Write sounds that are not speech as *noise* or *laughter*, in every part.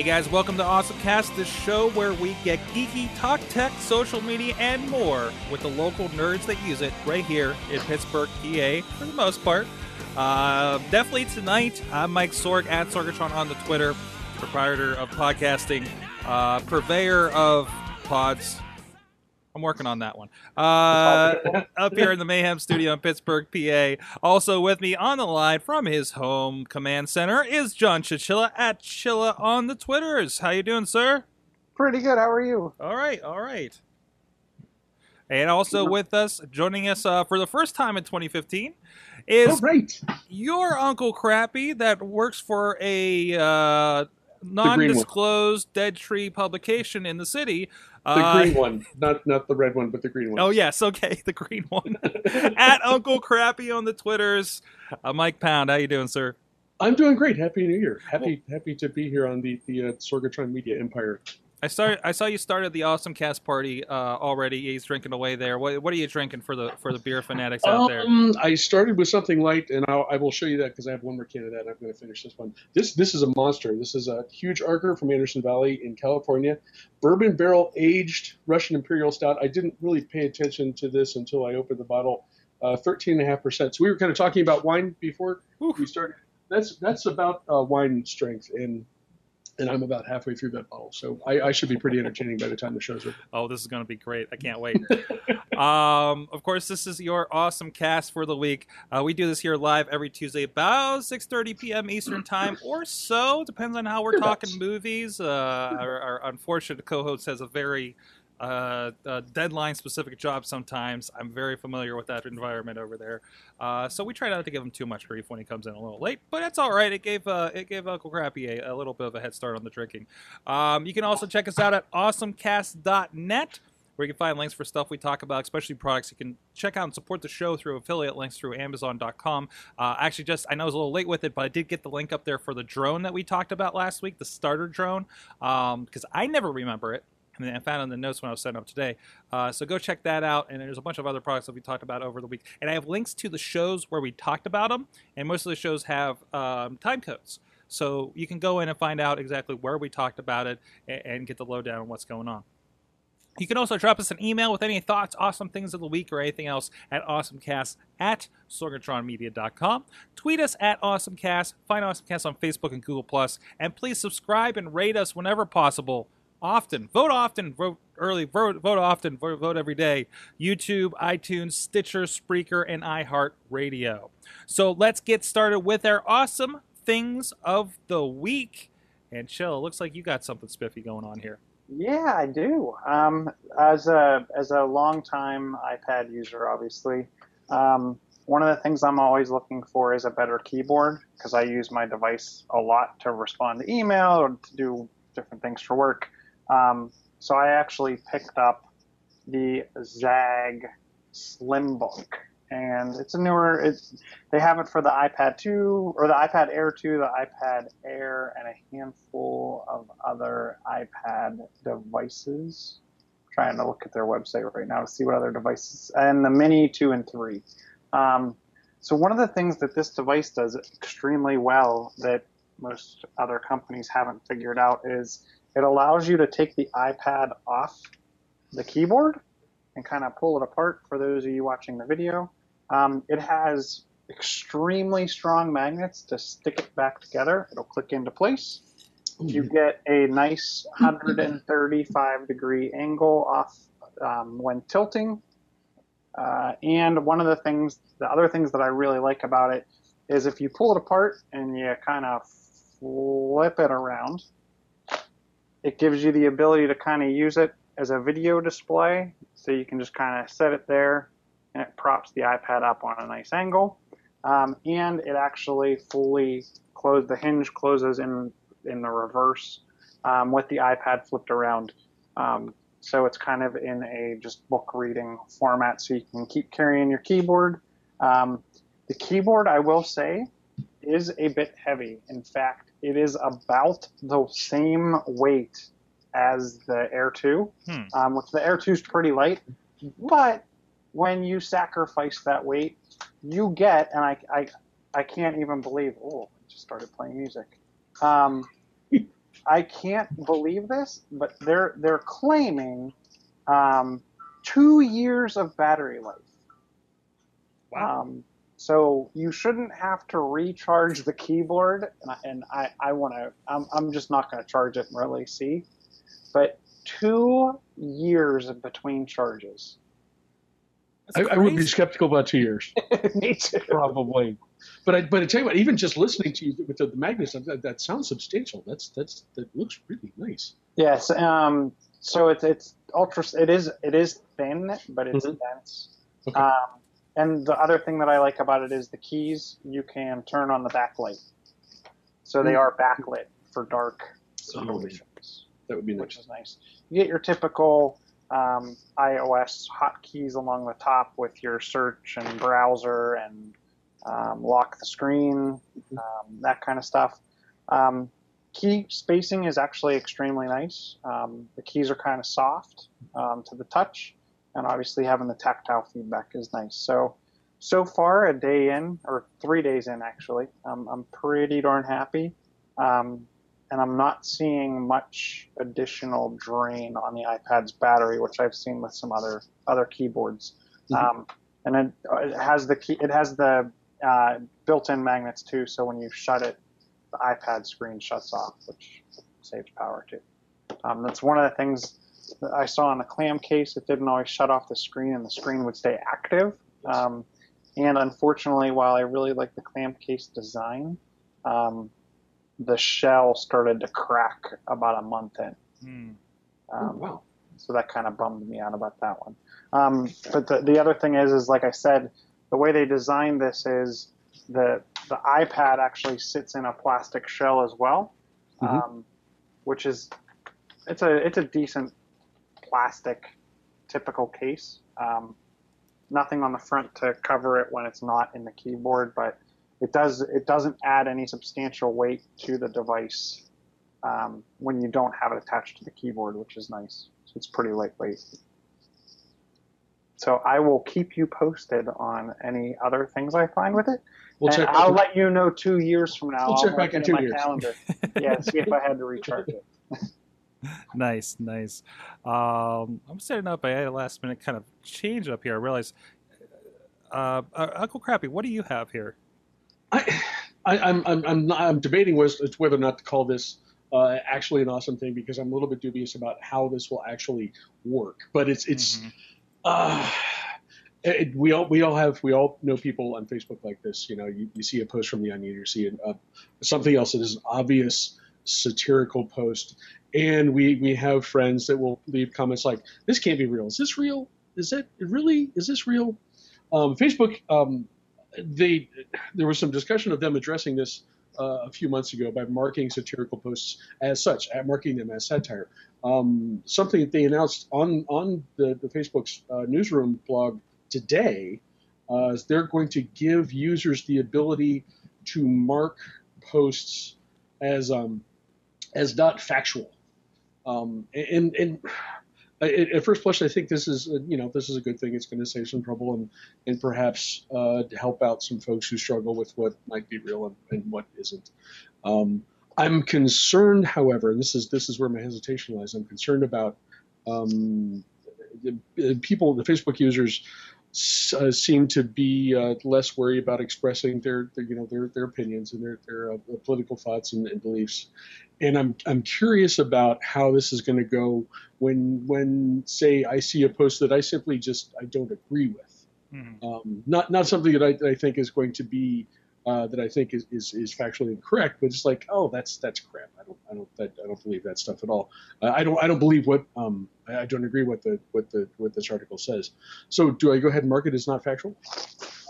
Hey guys, welcome to Awesome Cast, the show where we get geeky, talk tech, social media, and more with the local nerds that use it right here in Pittsburgh, PA, for the most part. Uh, definitely tonight, I'm Mike Sorg at Sorgatron on the Twitter, proprietor of podcasting, uh, purveyor of pods. I'm working on that one. *laughs* Uh, up here in the Mayhem Studio in Pittsburgh, PA. Also with me on the line from his home command center is John Chichilla at Chilla on the Twitters. How you doing, sir? Pretty good. How are you? All right, all right. And also with us, joining us uh, for the first time in 2015, is Oh, right. your Uncle Crappy that works for a uh, non-disclosed Dead Tree publication in the city. The Uh, green one, not not the red one, but the green one. Oh yes, okay, *laughs* the green one. At Uncle Crappy on the Twitters. Uh, Mike Pound, how you doing, sir? I'm doing great. Happy New Year. Happy happy to be here on the the uh, Sorgatron Media Empire. I started. I saw you started the Awesome Cast party uh, already. He's drinking away there. What, what are you drinking for the for the beer fanatics out there? Um, I started with something light, and I'll, I will show you that because I have one more can of that. I'm going to finish this one. This this is a monster. This is a huge Arker from Anderson Valley in California, bourbon barrel aged Russian Imperial Stout. I didn't really pay attention to this until I opened the bottle. Uh, Thirteen and a half percent. So we were kind of talking about wine before Oof. we started. That's that's about uh, wine strength, and and I'm about halfway through that bottle. So I, I should be pretty entertaining by the time the show's over. Oh, this is going to be great. I can't wait. *laughs* um, of course, this is your awesome cast for the week. Uh, we do this here live every Tuesday about 6.30 p.m. Eastern Time or so. Depends on how we're talking movies. Uh, our, our unfortunate co-host has a very uh, uh, deadline-specific job sometimes. I'm very familiar with that environment over there. Uh, so we try not to give him too much grief when he comes in a little late, but that's all right. It gave uh, it gave Uncle Crappy a, a little bit of a head start on the drinking. Um, you can also check us out at awesomecast.net where you can find links for stuff we talk about, especially products you can check out and support the show through affiliate links through Amazon.com. Uh, actually, just I know I was a little late with it, but I did get the link up there for the drone that we talked about last week, the starter drone, because I never remember it. And I found it in the notes when I was setting up today. Uh, so go check that out. And there's a bunch of other products that we talked about over the week. And I have links to the shows where we talked about them. And most of the shows have um, time codes. So you can go in and find out exactly where we talked about it and, and get the lowdown on what's going on. You can also drop us an email with any thoughts, awesome things of the week, or anything else at awesomecast at sorgatronmedia.com. Tweet us at awesomecast. Find awesomecast on Facebook and Google Plus, and please subscribe and rate us whenever possible. Often, vote often, vote early, vote, vote often, vote, vote every day. YouTube, iTunes, Stitcher, Spreaker, and iHeartRadio. So let's get started with our awesome things of the week. And chill, it looks like you got something spiffy going on here. Yeah, I do. Um, as a as a longtime iPad user, obviously, um, one of the things I'm always looking for is a better keyboard because I use my device a lot to respond to email or to do different things for work. Um, so I actually picked up the ZAGG Slimbook, and it's a newer. It's they have it for the iPad 2 or the iPad Air 2, the iPad Air, and a handful of other iPad devices. trying to look at their website right now to see what other devices, and the Mini 2 and 3. Um, so one of the things that this device does extremely well that most other companies haven't figured out is it allows you to take the iPad off the keyboard and kind of pull it apart for those of you watching the video. Um, it has extremely strong magnets to stick it back together. It'll click into place. You get a nice 135 degree angle off um, when tilting. Uh, and one of the things, the other things that I really like about it is if you pull it apart and you kind of flip it around, it gives you the ability to kind of use it as a video display. So you can just kind of set it there and it props the iPad up on a nice angle. Um, and it actually fully closes, the hinge closes in, in the reverse um, with the iPad flipped around. Um, so it's kind of in a just book reading format, so you can keep carrying your keyboard. Um, the keyboard, I will say, is a bit heavy. In fact, it is about the same weight as the Air 2, Hmm. um, which the Air 2 is pretty light. But when you sacrifice that weight, you get, and I, I, I can't even believe, oh, I just started playing music. Um, *laughs* I can't believe this, but they're they're claiming um, two years of battery life. Wow. Um, so you shouldn't have to recharge the keyboard, and I, and I, I want to. I'm, I'm just not going to charge it and really see, but two years between charges. I, I would be skeptical about two years, *laughs* Me too. probably. But I, but I tell you what, even just listening to you with the, the magnets, that, that sounds substantial. That's that's that looks really nice. Yes. Um, so it's it's ultra. It is it is thin, but it's Mhm. dense. Okay. Um, and the other thing that I like about it is the keys. You can turn on the backlight, so they Mm. are backlit for dark Oh, situations, That would be which nice. is nice. You get your typical um, iOS hotkeys along the top with your search and browser and um, lock the screen, um, that kind of stuff. Um, key spacing is actually extremely nice. Um, the keys are kind of soft um, to the touch, and obviously having the tactile feedback is nice. So, so far, a day in, or three days in actually, um, I'm pretty darn happy. Um, and I'm not seeing much additional drain on the iPad's battery, which I've seen with some other other keyboards. Mhm. Um, and it, it has the key, it has the uh, built-in magnets too, so when you shut it, the iPad screen shuts off, which saves power too. Um, that's one of the things I saw on the ClamCase. It didn't always shut off the screen, and the screen would stay active. Um, and unfortunately, while I really like the ClamCase design, um, the shell started to crack about a month in. Oh, Um, wow. so that kind of bummed me out about that one. Um, but the, the other thing is, is like I said, the way they designed this is the the iPad actually sits in a plastic shell as well, Mhm. um, which is it's a it's a decent plastic typical case. Um, nothing on the front to cover it when it's not in the keyboard, but it does it doesn't add any substantial weight to the device um, when you don't have it attached to the keyboard, which is nice. So it's pretty lightweight. So I will keep you posted on any other things I find with it. We'll and check. I'll let you know two years from now. We'll I'll check back in two years. Calendar. *laughs* yeah, see if I had to recharge it. *laughs* *laughs* Nice, nice. Um, I'm setting up. I had a last minute kind of change up here. I realized, uh, uh, Uncle Crappy, what do you have here? I, I, I'm, I'm, I'm, not, I'm debating whether or not to call this uh, actually an awesome thing because I'm a little bit dubious about how this will actually work. But it's, it's, Mhm. uh, it, we all we all have we all know people on Facebook like this. You know, you, you see a post from the Onion, you see a, something else that is an obvious satirical post, and we we have friends that will leave comments like, "This can't be real. Is this real? Is it really? Is this real?" Um, Facebook, um, they there was some discussion of them addressing this uh, a few months ago by marking satirical posts as such, marking them as satire. Um, something that they announced on on the, the Facebook's uh, newsroom blog today uh, is they're going to give users the ability to mark posts as um, as not factual. Um, and and at, first blush, I think this is uh, you know this is a good thing. It's going to save some trouble and and perhaps uh, help out some folks who struggle with what might be real and, and what isn't. Um, I'm concerned, however, and this is this is where my hesitation lies. I'm concerned about um, people, the Facebook users, uh, seem to be uh, less worried about expressing their, their you know their, their opinions and their their uh, political thoughts and, and beliefs. And I'm I'm curious about how this is going to go when when say I see a post that I simply just I don't agree with. Mhm. Um, not not something that I, that I think is going to be uh, that I think is, is, is factually incorrect, but it's like, oh, that's that's crap. I don't I don't that, I don't believe that stuff at all. Uh, I don't I don't believe what um I don't agree what the what the what this article says. So do I go ahead and mark it as not factual?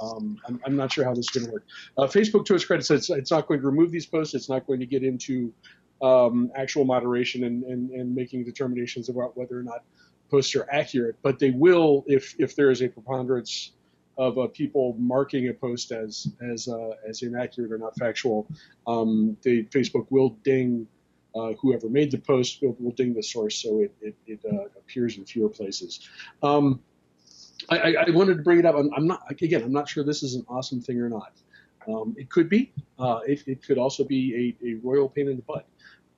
Um, I'm, I'm not sure how this is going to work. Uh, Facebook, to its credit, says it's not going to remove these posts. It's not going to get into um, actual moderation and, and, and making determinations about whether or not posts are accurate. But they will if if there is a preponderance of uh, people marking a post as as uh, as inaccurate or not factual, um, the Facebook will ding uh, whoever made the post will, will ding the source so it it, it uh, appears in fewer places. Um, I, I, I wanted to bring it up. I'm, I'm not again. I'm not sure this is an awesome thing or not. Um, it could be. Uh, it, it could also be a, a royal pain in the butt.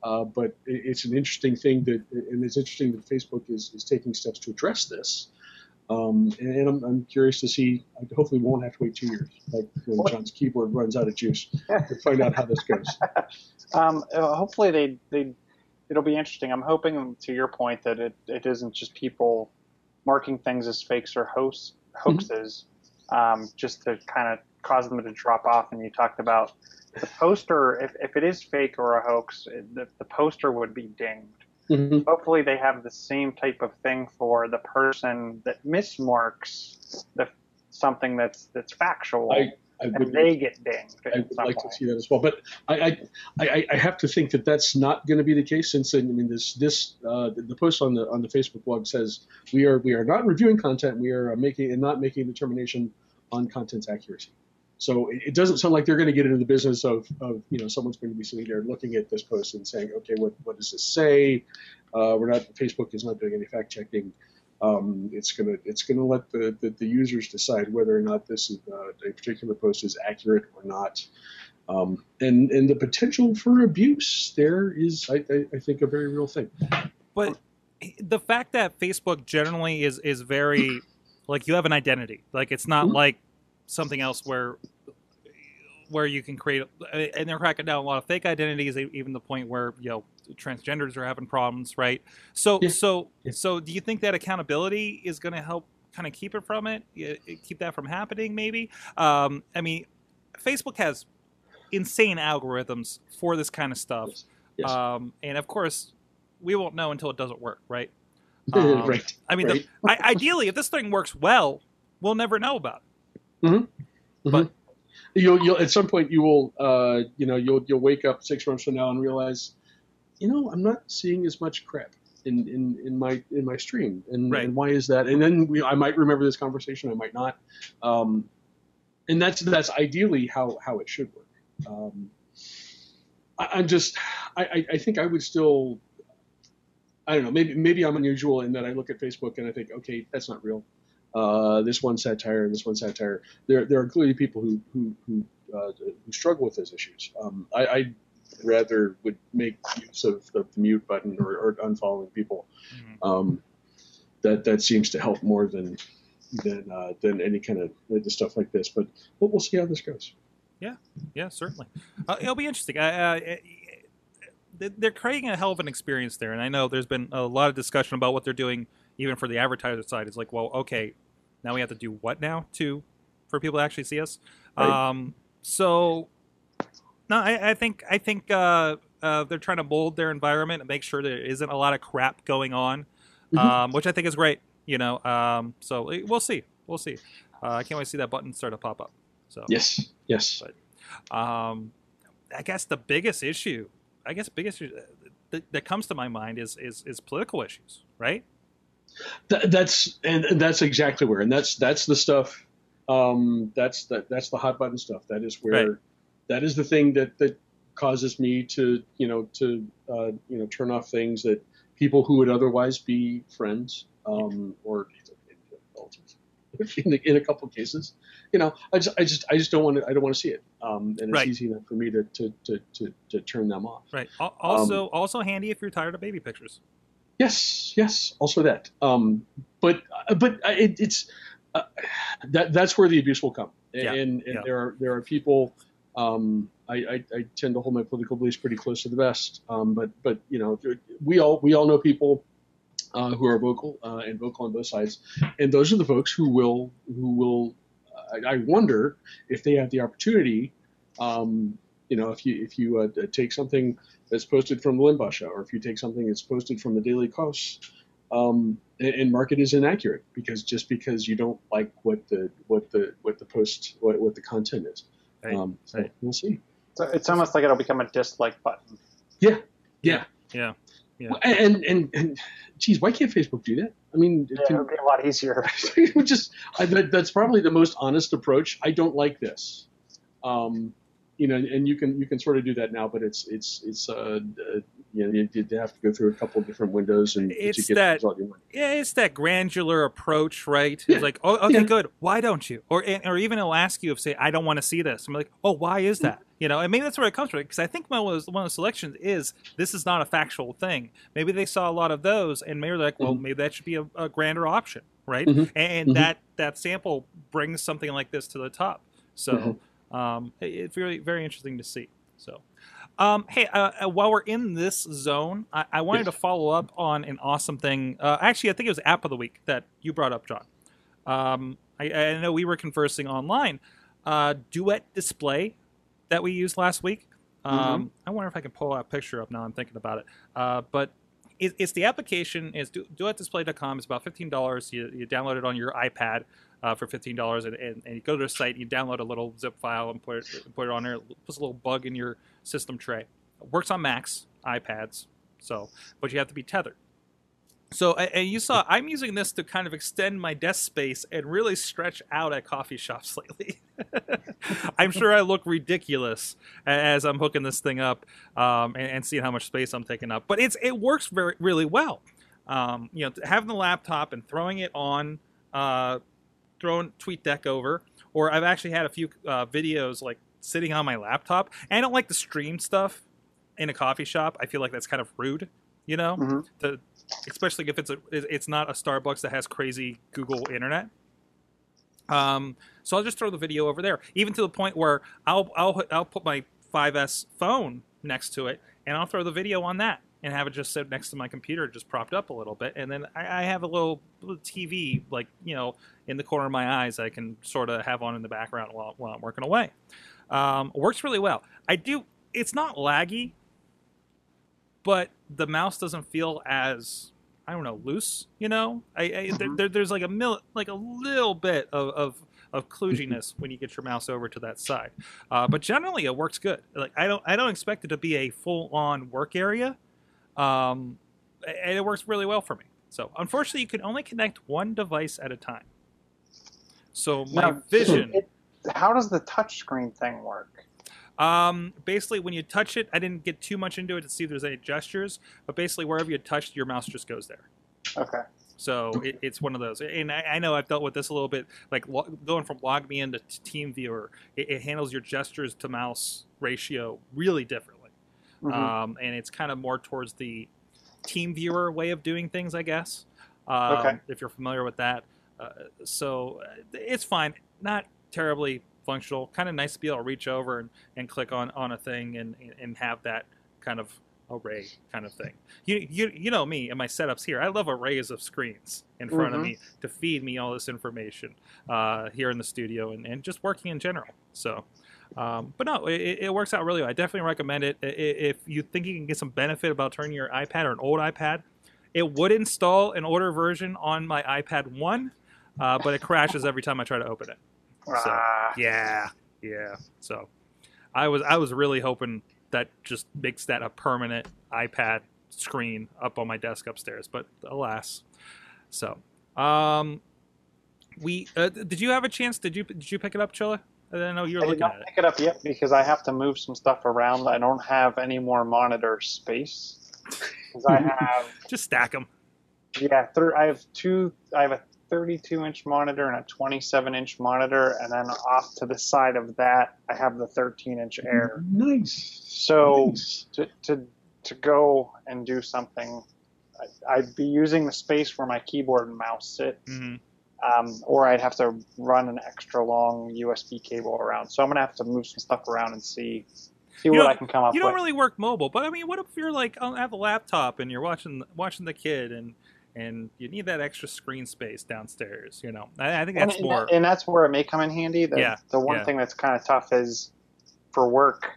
Uh, but it, it's an interesting thing that, and it's interesting that Facebook is, is taking steps to address this. Um, and I'm, I'm curious to see. Hopefully, we won't have to wait two years, like when John's keyboard runs out of juice, to find out how this goes. *laughs* Um, uh, hopefully they, they it'll be interesting. I'm hoping to your point that it, it isn't just people marking things as fakes or hoax, hoaxes, um, just to kind of cause them to drop off. And you talked about the poster. If, if it is fake or a hoax, it, the, the poster would be dinged. Mhm. Hopefully they have the same type of thing for the person that mismarks the something that's that's factual, I, I and would, they get dinged. I would like way. to see that as well. But I, I, I, have to think that that's not going to be the case since I mean this this uh, the, post on the on the Facebook blog says we are we are not reviewing content. We are uh, making and not making a determination on content's accuracy. So it, it doesn't sound like they're going to get into the business of, of you know someone's going to be sitting there looking at this post and saying okay what what does this say? Uh, we're not Facebook is not doing any fact checking. Um, it's gonna it's gonna let the, the, the users decide whether or not this is, uh, a particular post is accurate or not. Um, and and the potential for abuse there is I, I, I think a very real thing. But the fact that Facebook generally is is very like you have an identity. Like it's not Mhm. like something else where where you can create and they're cracking down a lot of fake identities even the point where you know transgenders are having problems right so Yeah. so Yeah. so do you think that accountability is going to help kind of keep it from it keep that from happening maybe um i mean facebook has insane algorithms for this kind of stuff Yes. Yes. um and of course we won't know until it doesn't work right *laughs* um, right. I mean, Right. the, I, ideally, if this thing works well, we'll never know about it. Hmm. But you'll, you'll at some point you will uh, you know you'll you'll wake up six months from now and realize, you know, I'm not seeing as much crap in, in, in my in my stream, and, Right. and why is that? And then we, I might remember this conversation, I might not, um, and that's that's ideally how how it should work. Um, I, I'm just I, I, I think I would still. I don't know. Maybe maybe I'm unusual in that I look at Facebook and I think, okay, that's not real. Uh, this one satire, this one satire there there are clearly people who who who, uh, who struggle with those issues. Um, I, I rather would make use of, of the mute button or, or unfollowing people. Um, that that seems to help more than than uh, than any kind of stuff like this. But we'll, we'll see how this goes. Yeah, yeah, certainly. Uh, it'll be interesting. I, they- they're creating a hell of an experience there, and I know there's been a lot of discussion about what they're doing, even for the advertiser side. It's like, well, okay, now we have to do what now to for people to actually see us? Right. Um, so, no, I, I think I think uh, uh, they're trying to mold their environment and make sure there isn't a lot of crap going on, Mhm. um, which I think is great. You know, um, so eh, we'll see, we'll see. Uh, I can't wait to see that button start to pop up. So Yes. Yes. um, I guess the biggest issue, I guess, biggest issue that, that comes to my mind is is is political issues, right? Th- that's and, and that's exactly where, and that's that's the stuff. Um, that's that that's the hot button stuff. That is where, Right. that is the thing that that causes me to you know to uh, you know turn off things that people who would otherwise be friends um, or. *laughs* In, the, in a couple of cases, you know, I just, I just, I just don't want to, I don't want to see it, um, and it's Right. easy enough for me to, to, to, to, to turn them off. Right. Al- Also, also handy if you're tired of baby pictures. Yes, yes, also that. Um, but uh, but uh, it, it's uh, that that's where the abuse will come, and, Yeah, and yeah. there are there are people. Um, I, I, I tend to hold my political beliefs pretty close to the vest, um, but but you know we all we all know people uh, who are vocal uh, and vocal on both sides, and those are the folks who will who will. I, I wonder if they have the opportunity. Um, you know, if you if you uh, take something that's posted from Limbasha, or if you take something that's posted from the Daily Kos, um, and, and mark it as inaccurate because just because you don't like what the what the what the post what, what the content is. Right, Um, so right. we'll see. So it's almost like it'll become a dislike button. Yeah, Yeah. Yeah. Well, And, and and geez, why can't Facebook do that? I mean, it Yeah, it would be a lot easier. *laughs* just I, that, that's probably the most honest approach. I don't like this. Um, you know, and you can you can sort of do that now, but it's it's it's uh, uh you know you, you have to go through a couple of different windows and It's to get that- the result you want. Yeah, it's that granular approach, right? Yeah. It's like, oh, okay, Yeah. good. Why don't you? Or or even it'll ask you if say, I don't want to see this. I'm like, oh, why is that? You know, and maybe that's where it comes from. Because I think one of, those, one of the selections is this is not a factual thing. Maybe they saw a lot of those, and maybe they're like, well, Mhm. maybe that should be a, a grander option, right? Mhm. And Mhm. that that sample brings something like this to the top. So Mm-hmm. Um, it's very very interesting to see. So. Um, hey, uh, uh, while we're in this zone, I, I wanted Yes. to follow up on an awesome thing. Uh, actually, I think it was App of the Week that you brought up, John. Um, I, I know we were conversing online. Uh, Duet Display that we used last week. Um, I wonder if I can pull that picture up now. I'm thinking about it. Uh, but it, it's the application. is du- duetdisplay.com. It's about fifteen dollars. You, you download it on your iPad uh, for fifteen dollars, and, and, and you go to their site. You download a little zip file and put it put it on there. It puts a little bug in your system tray. It works on Macs, iPads. So, but you have to be tethered. So, and you saw I'm using this to kind of extend my desk space and really stretch out at coffee shops *laughs* lately. I'm sure I look ridiculous as I'm hooking this thing up um, and, and seeing how much space I'm taking up. But it's it works very really well. Um, you know, having the laptop and throwing it on, uh, throwing TweetDeck over, or I've actually had a few uh, videos like sitting on my laptop. And I don't like to stream stuff in a coffee shop. I feel like that's kind of rude, you know, Mhm. to, especially if it's a it's not a Starbucks that has crazy Google internet. Um, so I'll just throw the video over there, even to the point where I'll I'll I'll put my 5S phone next to it, and I'll throw the video on that, and have it just sit next to my computer, just propped up a little bit, and then I, I have a little, little TV, like you know, in the corner of my eyes, I can sort of have on in the background while while I'm working away. Um, works really well. I do. It's not laggy, but the mouse doesn't feel as I don't know loose. You know, I, I there, there, there's like a mil, like a little bit of of, of kludginess when you get your mouse over to that side. Uh, but generally, it works good. Like I don't I don't expect it to be a full on work area, um, and it works really well for me. So unfortunately, you can only connect one device at a time. So my Now, vision. it- how does the touchscreen thing work? Um, basically, when you touch it, I didn't get too much into it to see if there's any gestures, but basically, wherever you touch, your mouse just goes there. Okay. So it, it's one of those. And I, I know I've dealt with this a little bit, like lo- going from log me into t- TeamViewer, it, it handles your gestures to mouse ratio really differently. Mhm. Um, and it's kind of more towards the TeamViewer way of doing things, I guess. Um, Okay. If you're familiar with that. Uh, so uh, it's fine. Not terribly functional. Kind of nice to be able to reach over and, and click on, on a thing and, and have that kind of array kind of thing. You, you you know me and my setups here. I love arrays of screens in front of Mhm. me to feed me all this information uh, here in the studio and, and just working in general. So, um, but no, it, it works out really well. I definitely recommend it. I- i- If you think you can get some benefit about turning your iPad or an old iPad, it would install an older version on my iPad one, uh, but it crashes every time I try to open it. So, Ah, yeah, yeah. So I was I was really hoping that just makes that a permanent iPad screen up on my desk upstairs, but alas. So, um, we uh, did you have a chance? Did you did you pick it up, Chilla? I didn't know you were I did looking not at it. pick it up yet because I have to move some stuff around. I don't have any more monitor space. 'Cause I *laughs* have Just stack them. yeah, thir- I have two. I have a 32 inch monitor and a 27 inch monitor, and then off to the side of that, I have the 13 inch Air. Nice. So Nice. to to to go and do something, I- I'd be using the space where my keyboard and mouse sit, hmm um, or I'd have to run an extra long USB cable around. So I'm gonna have to move some stuff around and see see what I can come up with. You don't really work mobile, but I mean, what if you're like on have a laptop and you're watching watching the kid and and you need that extra screen space downstairs? You know, I, I think that's and more. and that's where it may come in handy. The, Yeah, the one yeah. thing that's kind of tough is for work,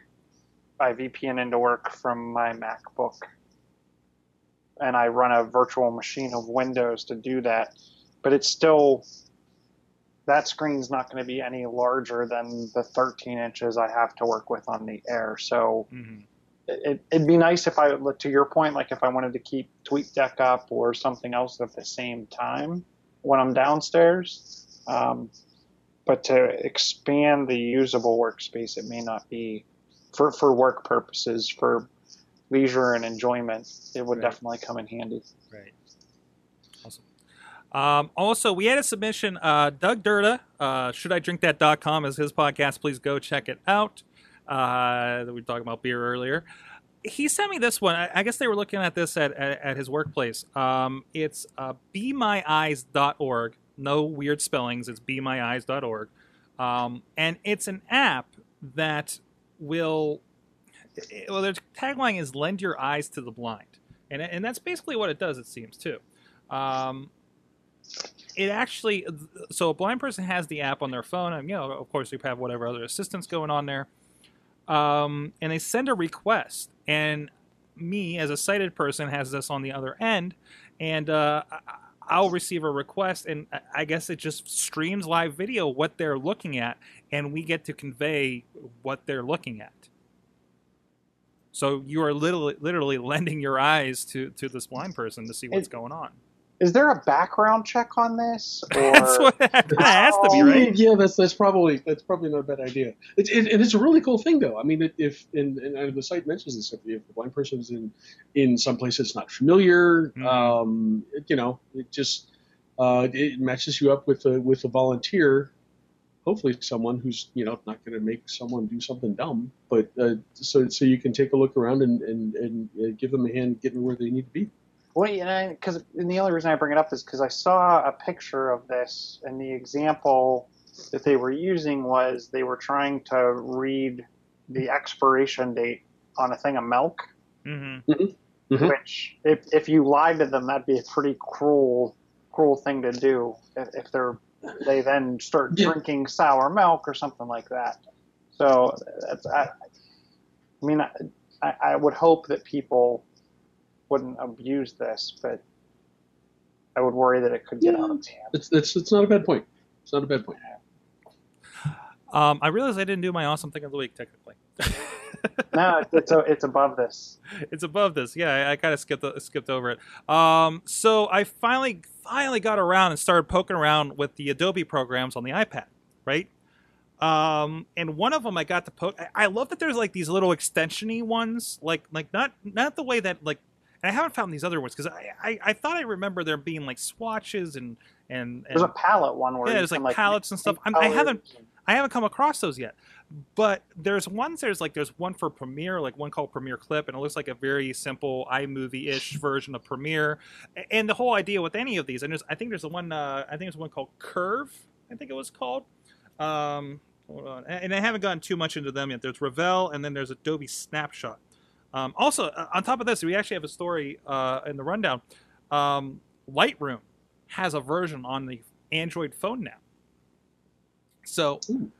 I VPN into work from my MacBook, and I run a virtual machine of Windows to do that. But it's still that screen's not going to be any larger than the 13 inches I have to work with on the Air. So Mhm. it, it'd be nice if I, to your point, like if I wanted to keep TweetDeck up or something else at the same time when I'm downstairs. Um, but to expand the usable workspace, it may not be for, for work purposes, for leisure and enjoyment. It would Right. definitely come in handy. Right. Um, also, we had a submission. Uh, Doug Durda, uh, shouldidrinkthat.com is his podcast. Please go check it out. Uh, we were talking about beer earlier. He sent me this one. I, I guess they were looking at this at, at, at his workplace. Um, it's uh, bemyeyes.org. No weird spellings. It's bemyeyes.org. Um, and it's an app that will well, their tagline is "Lend your eyes to the blind," and and that's basically what it does. It seems too. Um, it actually, so a blind person has the app on their phone, and you know, of course, you have whatever other assistance going on there, um, and they send a request, and me as a sighted person has this on the other end, and uh, I'll receive a request, and I- I guess it just streams live video what they're looking at, and we get to convey what they're looking at. So you are literally, literally lending your eyes to, to this blind person to see what's going on. Is there a background check on this? *laughs* Or That's what it has to be, Oh. right? Yeah, that's that's probably that's probably not a bad idea. It's it, and it's a really cool thing though. I mean, if and, and the site mentions this, if, if the blind person is in in some place that's not familiar, Mhm. um, it, you know, it just uh, it matches you up with a with a volunteer. Hopefully, someone who's you know not going to make someone do something dumb, but uh, so so you can take a look around and and, and uh, give them a hand getting where they need to be. Well, and because and the only reason I bring it up is because I saw a picture of this, and the example that they were using was they were trying to read the expiration date on a thing of milk. Mm-hmm. Mhm. Which, if if you lied to them, that'd be a pretty cruel, cruel thing to do. If, if they're they then start Yeah. drinking sour milk or something like that. So that's I, I mean I, I I would hope that people wouldn't abuse this, but I would worry that it could get Yeah. out of hand. It's it's it's not a bad point. It's not a bad point. Um, I realized I didn't do my awesome thing of the week technically. *laughs* No, it's a, it's above this. it's above this. Yeah, I, I kind of skipped skipped over it. Um, so I finally finally got around and started poking around with the Adobe programs on the iPad, right? Um, and one of them I got to poke. I, I love that there's like these little extensiony ones, like like not not the way that like. And I haven't found these other ones because I, I I thought I remember there being like swatches and and, and There's a palette one where Yeah, there's, like, palettes and stuff. I haven't- I haven't come across those yet. But there's ones there's like there's one for Premiere, like one called Premiere Clip, and it looks like a very simple iMovie-ish *laughs* version of Premiere. And the whole idea with any of these, and there's I think there's a one uh, I think there's one called Curve, I think it was called. Um, hold on, and I haven't gotten too much into them yet. There's Revel, and then there's Adobe Snapshot. Um, also, uh, on top of this, we actually have a story uh, in the rundown. Um, Lightroom has a version on the Android phone now. So, Ooh.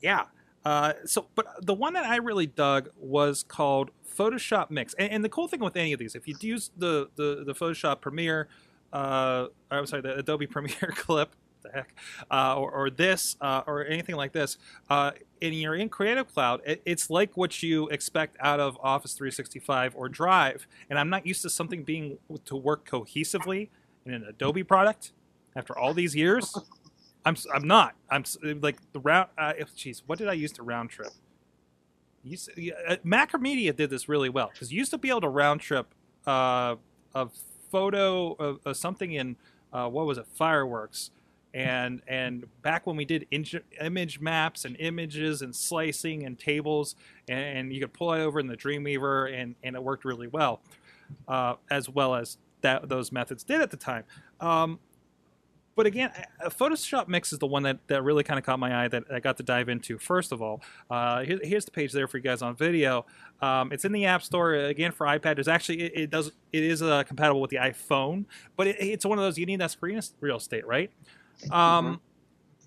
yeah. Uh, so, but the one that I really dug was called Photoshop Mix. And, and the cool thing with any of these, if you use the the, the Photoshop Premiere, uh, I'm sorry, the Adobe *laughs* Premiere clip, the heck, uh, or, or this, uh, or anything like this, uh, and you're in Creative Cloud, it, it's like what you expect out of Office 365 or Drive. And I'm not used to something being to work cohesively in an Adobe product after all these years. I'm I'm not. I'm like the round. Uh, what did I use to round trip? To, uh, Macromedia did this really well because you used to be able to round trip uh, a photo of, of something in uh, what was it, fireworks, and and back when we did image maps and images and slicing and tables, and, and you could pull it over in the Dreamweaver, and and it worked really well, uh, as well as that those methods did at the time. Um, but again, Photoshop Mix is the one that, that really kind of caught my eye that I got to dive into. First of all, uh, here, here's the page there for you guys on video. Um, it's in the App Store again for iPad. There's actually it, it does it is uh, compatible with the iPhone, but it, it's one of those you need that screen real estate, right? Um,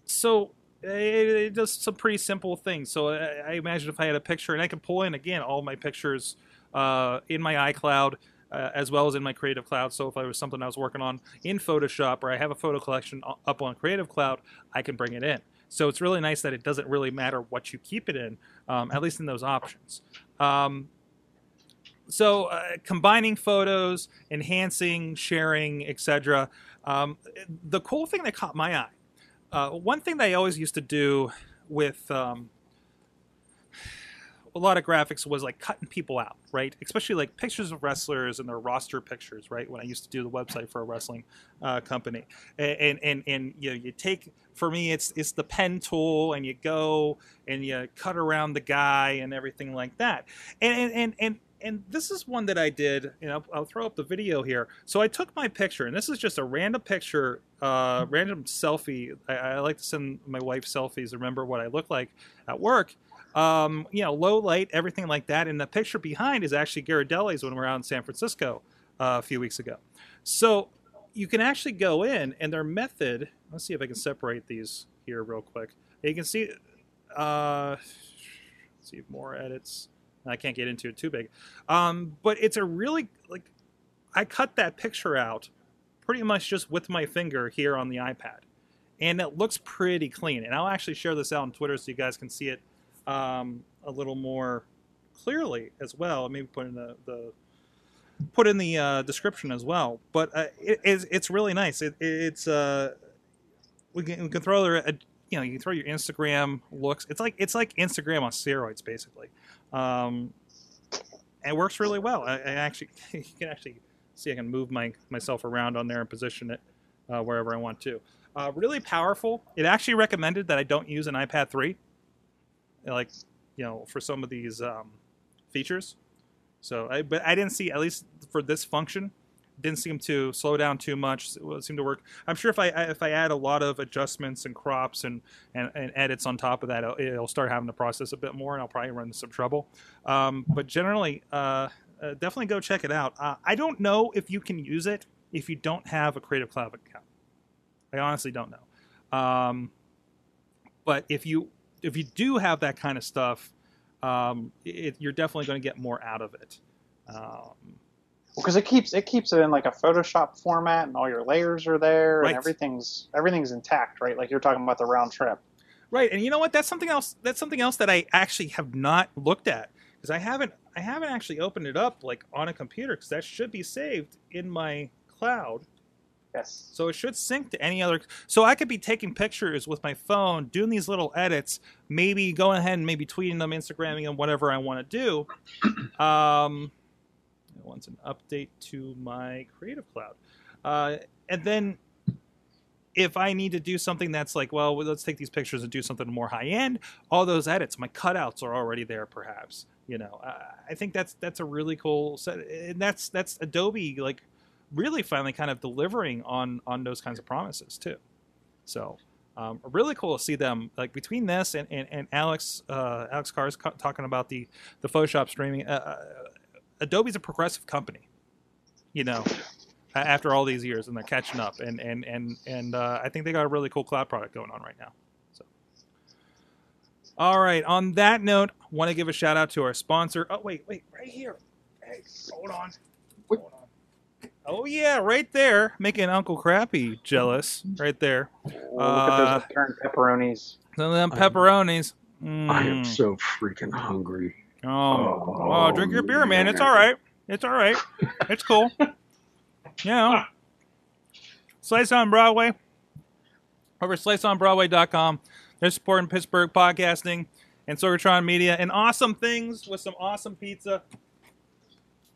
so it, it does some pretty simple things. So I, I imagine if I had a picture and I could pull in again all my pictures uh, in my iCloud uh, as well as in my Creative Cloud. So if I was something I was working on in Photoshop or I have a photo collection up on Creative Cloud, I can bring it in. So it's really nice that it doesn't really matter what you keep it in, um, at least in those options. Um, so uh, combining photos, enhancing, sharing, etc. Um, the cool thing that caught my eye, uh, one thing I always used to do with um, a lot of graphics was like cutting people out, right? Especially like pictures of wrestlers and their roster pictures, right? When I used to do the website for a wrestling uh, company, and and and, and you know, you take for me it's it's the pen tool and you go and you cut around the guy and everything like that, and and and. and and this is one that I did, and I'll, I'll throw up the video here. So I took my picture, and this is just a random picture, uh, random selfie. I, I like to send my wife selfies. Remember what I look like at work, um, you know, low light, everything like that. And the picture behind is actually Ghirardelli's when we were out in San Francisco uh, a few weeks ago. So you can actually go in, and their method. Let's see if I can separate these here real quick. You can see. Uh, see more edits. I can't get into it too big, um, but it's a really like. I cut that picture out pretty much just with my finger here on the iPad, and it looks pretty clean. And I'll actually share this out on Twitter so you guys can see it um, a little more clearly as well. Maybe put in the, the put in the uh, description as well. But uh, it, it's, it's really nice. It, it's uh, we can, we can throw. A, you know, you can throw your Instagram looks. It's like it's like Instagram on steroids, basically. Um, it works really well. I, I actually *laughs* you can actually see I can move my myself around on there and position it uh, wherever I want to. Uh, really powerful. It actually recommended that I don't use an iPad 3 like you know for some of these um, features. So, I, but I didn't see at least for this function, didn't seem to slow down too much. It seemed to work. I'm sure if I if I add a lot of adjustments and crops and and, and edits on top of that, it'll, it'll, start having to process a bit more, and I'll probably run into some trouble. Um, but generally, uh, uh, definitely go check it out. Uh, I don't know if you can use it if you don't have a Creative Cloud account. I honestly don't know. Um, but if you if you do have that kind of stuff, um, it, you're definitely going to get more out of it. Um, because it keeps it keeps it in like a Photoshop format, and all your layers are there, Right. and everything's everything's intact, right? Like you're talking about the round trip. Right, and you know what? That's something else. That's something else that I actually have not looked at because I haven't. I haven't actually opened it up like on a computer because that should be saved in my cloud. Yes. So it should sync to any other. So I could be taking pictures with my phone, doing these little edits, maybe going ahead and maybe tweeting them, Instagramming them, whatever I want to do. *clears throat* Um, wants an update to my Creative Cloud, uh, and then if I need to do something that's like, well, let's take these pictures and do something more high end, all those edits, my cutouts are already there, perhaps. You know, uh, I think that's that's a really cool set, and that's that's Adobe like really finally kind of delivering on on those kinds of promises too. So um, really cool to see them like between this and and, and Alex uh, Alex Carr's co- talking about the the Photoshop streaming. Uh, uh, Adobe's a progressive company, you know. After all these years, and they're catching up, and and and and uh, I think they got a really cool cloud product going on right now. So, all right. On that note, want to give a shout out to our sponsor. Oh wait, wait, right here. Hey, hold on. Hold on. Oh yeah, right there, making Uncle Crappy jealous. Right there, Oh, look Uh, at those upturned pepperonis. some of them pepperonis. I am Mm. so freaking hungry. Oh, oh, drink your beer, man. It's all right. It's all right. It's cool. *laughs* yeah. Slice on Broadway. Over sliceonbroadway.com. They're supporting Pittsburgh podcasting and Sorgatron Media and awesome things with some awesome pizza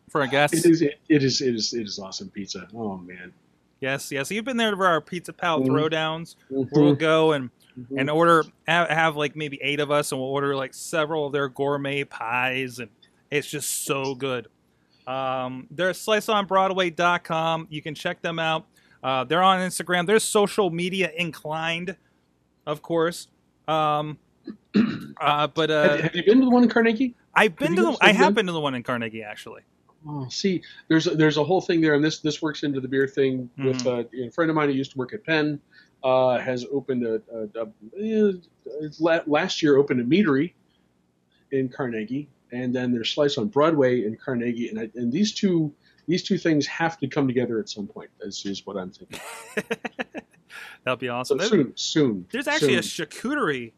for our guests. It is. It, it is. It is. It is awesome pizza. Oh man. Yes, yes. You've been there for our Pizza Pal Mhm. throwdowns. Mhm. Where we'll go and Mhm. and order have, have like maybe eight of us and we'll order like several of their gourmet pies and it's just so good. Um, they're sliceonbroadway.com you can check them out. Uh, they're on instagram. They're social media inclined of course. Um, *clears throat* uh, but have, uh, have you been to the one in Carnegie? i've been have to the, i have been to the one in carnegie actually. Oh, see, there's a, there's a whole thing there, and this this works into the beer thing. With uh, a friend of mine who used to work at Penn, uh, has opened a, a, a, uh, last year opened a meadery in Carnegie, and then there's Slice on Broadway in Carnegie, and I, and these two these two things have to come together at some point. Is, is what I'm thinking. *laughs* that'll be awesome. So soon, soon. there's actually soon. a charcuterie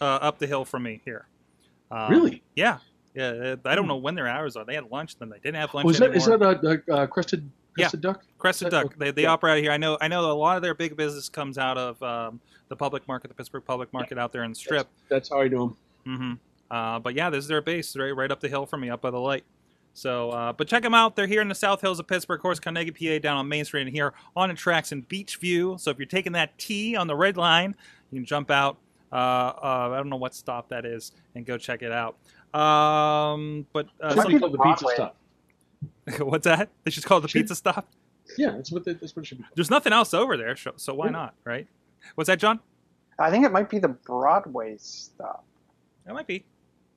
uh, up the hill from me here um, really. yeah Yeah, I don't know when their hours are. They had lunch, then they didn't have lunch Was that anymore. is that a, a, a crested Yeah. crested duck? Crested that- Duck. They, they yeah. operate out here. I know. I know a lot of their big business comes out of um, the public market, the Pittsburgh public market out there in the Strip. That's how I know him. hmm Uh, but yeah, this is their base, right, right up the hill from me, up by the light. So, uh, but check them out. They're here in the South Hills of Pittsburgh, of course, Carnegie, PA, down on Main Street, and here on the tracks in Beechview. So if you're taking that T on the red line, you can jump out. Uh, uh, I don't know what stop that is, and go check it out. Um, but uh, some- be Called the pizza Broadway. stop. *laughs* what's that? They should call it the Should- pizza stop. Yeah, that's what they, that's what it should be. There's nothing else over there, so, so why Yeah. not, right? What's that, John? I think it might be the Broadway stuff. It might be.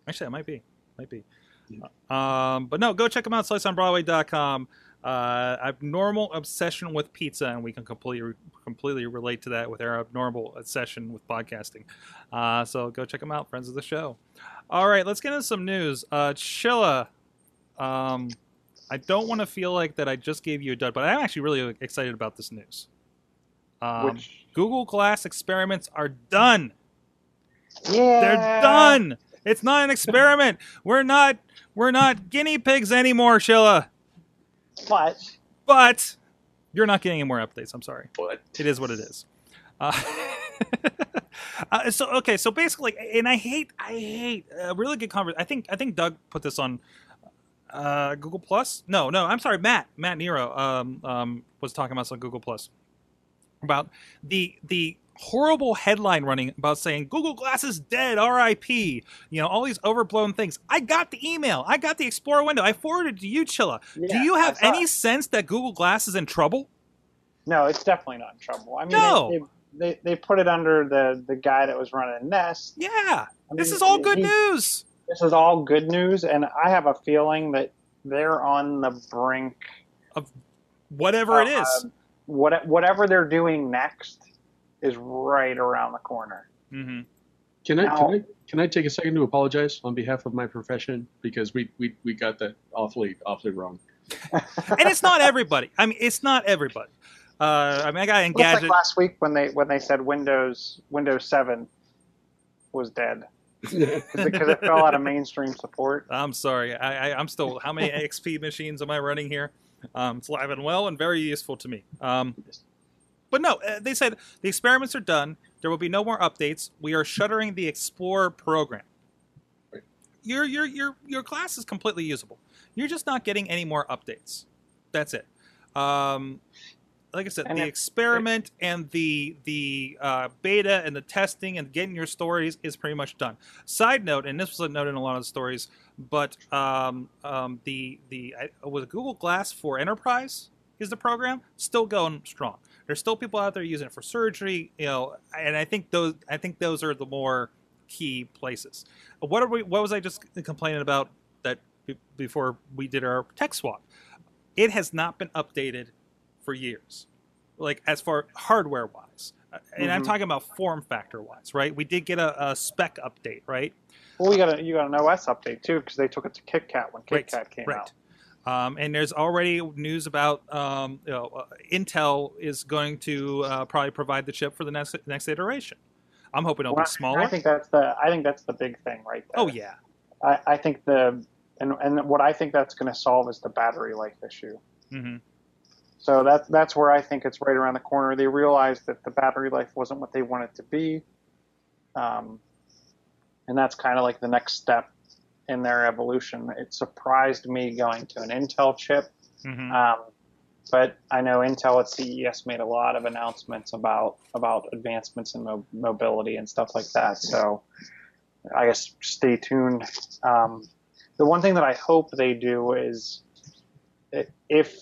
Actually, it might be. Might be. Yeah. Um, but no, go check them out. SliceOnBroadway.com. Uh, I have normal obsession with pizza, and we can completely completely relate to that with our abnormal obsession with podcasting. Uh, so go check them out, friends of the show. All right, let's get into some news. Uh, Chilla, um, I don't want to feel like that I just gave you a dud, but I'm actually really excited about this news. Um, which Google Glass experiments are done. yeah, They're done. It's not an experiment. *laughs* we're not we're not guinea pigs anymore, Chilla. But But you're not getting any more updates. I'm sorry. But It is what it is. Uh, *laughs* uh, so okay, so basically, and I hate I hate a really good conversation. I think I think Doug put this on uh, Google Plus. No, no, I'm sorry, Matt Matt Nero um, um, was talking about this on Google Plus about the the horrible headline running about saying Google Glass is dead, R.I.P. You know all these overblown things. I got the email. I got the Explorer window. I forwarded it to you, Chilla. Do you have any it. sense that Google Glass is in trouble? no, it's definitely not in trouble. I mean, No. they, they, they they put it under the the guy that was running Nest. Yeah, I this is all good he- news. This is all good news, and I have a feeling that they're on the brink. Whatever it of, is. um, what whatever they're doing next is right around the corner. hmm can I, Now- can I can I take a second to apologize on behalf of my profession because we, we, we got that awfully awfully wrong. *laughs* and it's not everybody. I mean, it's not everybody. Uh, I mean, I got Looks like last week when they when they said Windows Windows Seven was dead *laughs* because it fell out of mainstream support. I'm sorry. I, I, I'm still. How many *laughs* XP machines am I running here? Um, it's live and well and very useful to me. Um, but no, uh, they said the experiments are done. There will be no more updates. We are shuttering the Explorer program. Your your your your Glass is completely usable. You're just not getting any more updates. That's it. Um, like I said, And the experiment and the the uh, beta and the testing and getting your stories is pretty much done. Side note, and this was a note in a lot of the stories, but um, um, the the I, was Google Glass for Enterprise is the program still going strong. There's still people out there using it for surgery, you know, and I think those I think those are the more key places. What are we? What was I just complaining about that be- before we did our tech swap? It has not been updated for years, like as far hardware wise, and I'm Mhm. talking about form factor wise, right? We did get a, a spec update, right? Well, we got a you got an OS update too because they took it to KitKat when Right, KitKat came right. out. Um, and there's already news about um, you know, uh, Intel is going to uh, probably provide the chip for the next next iteration. I'm hoping it'll Well, be smaller. I think that's the I think that's the big thing right there. oh yeah, I, I think the and and what I think that's going to solve is the battery life issue. hmm So that's that's where I think it's right around the corner. They realized that the battery life wasn't what they wanted to be, um, and that's kind of like the next step in their evolution. It surprised me going to an Intel chip, hmm um, but I know Intel at CES made a lot of announcements about about advancements in mo- mobility and stuff like that. So I guess stay tuned. Um, the one thing that I hope they do is if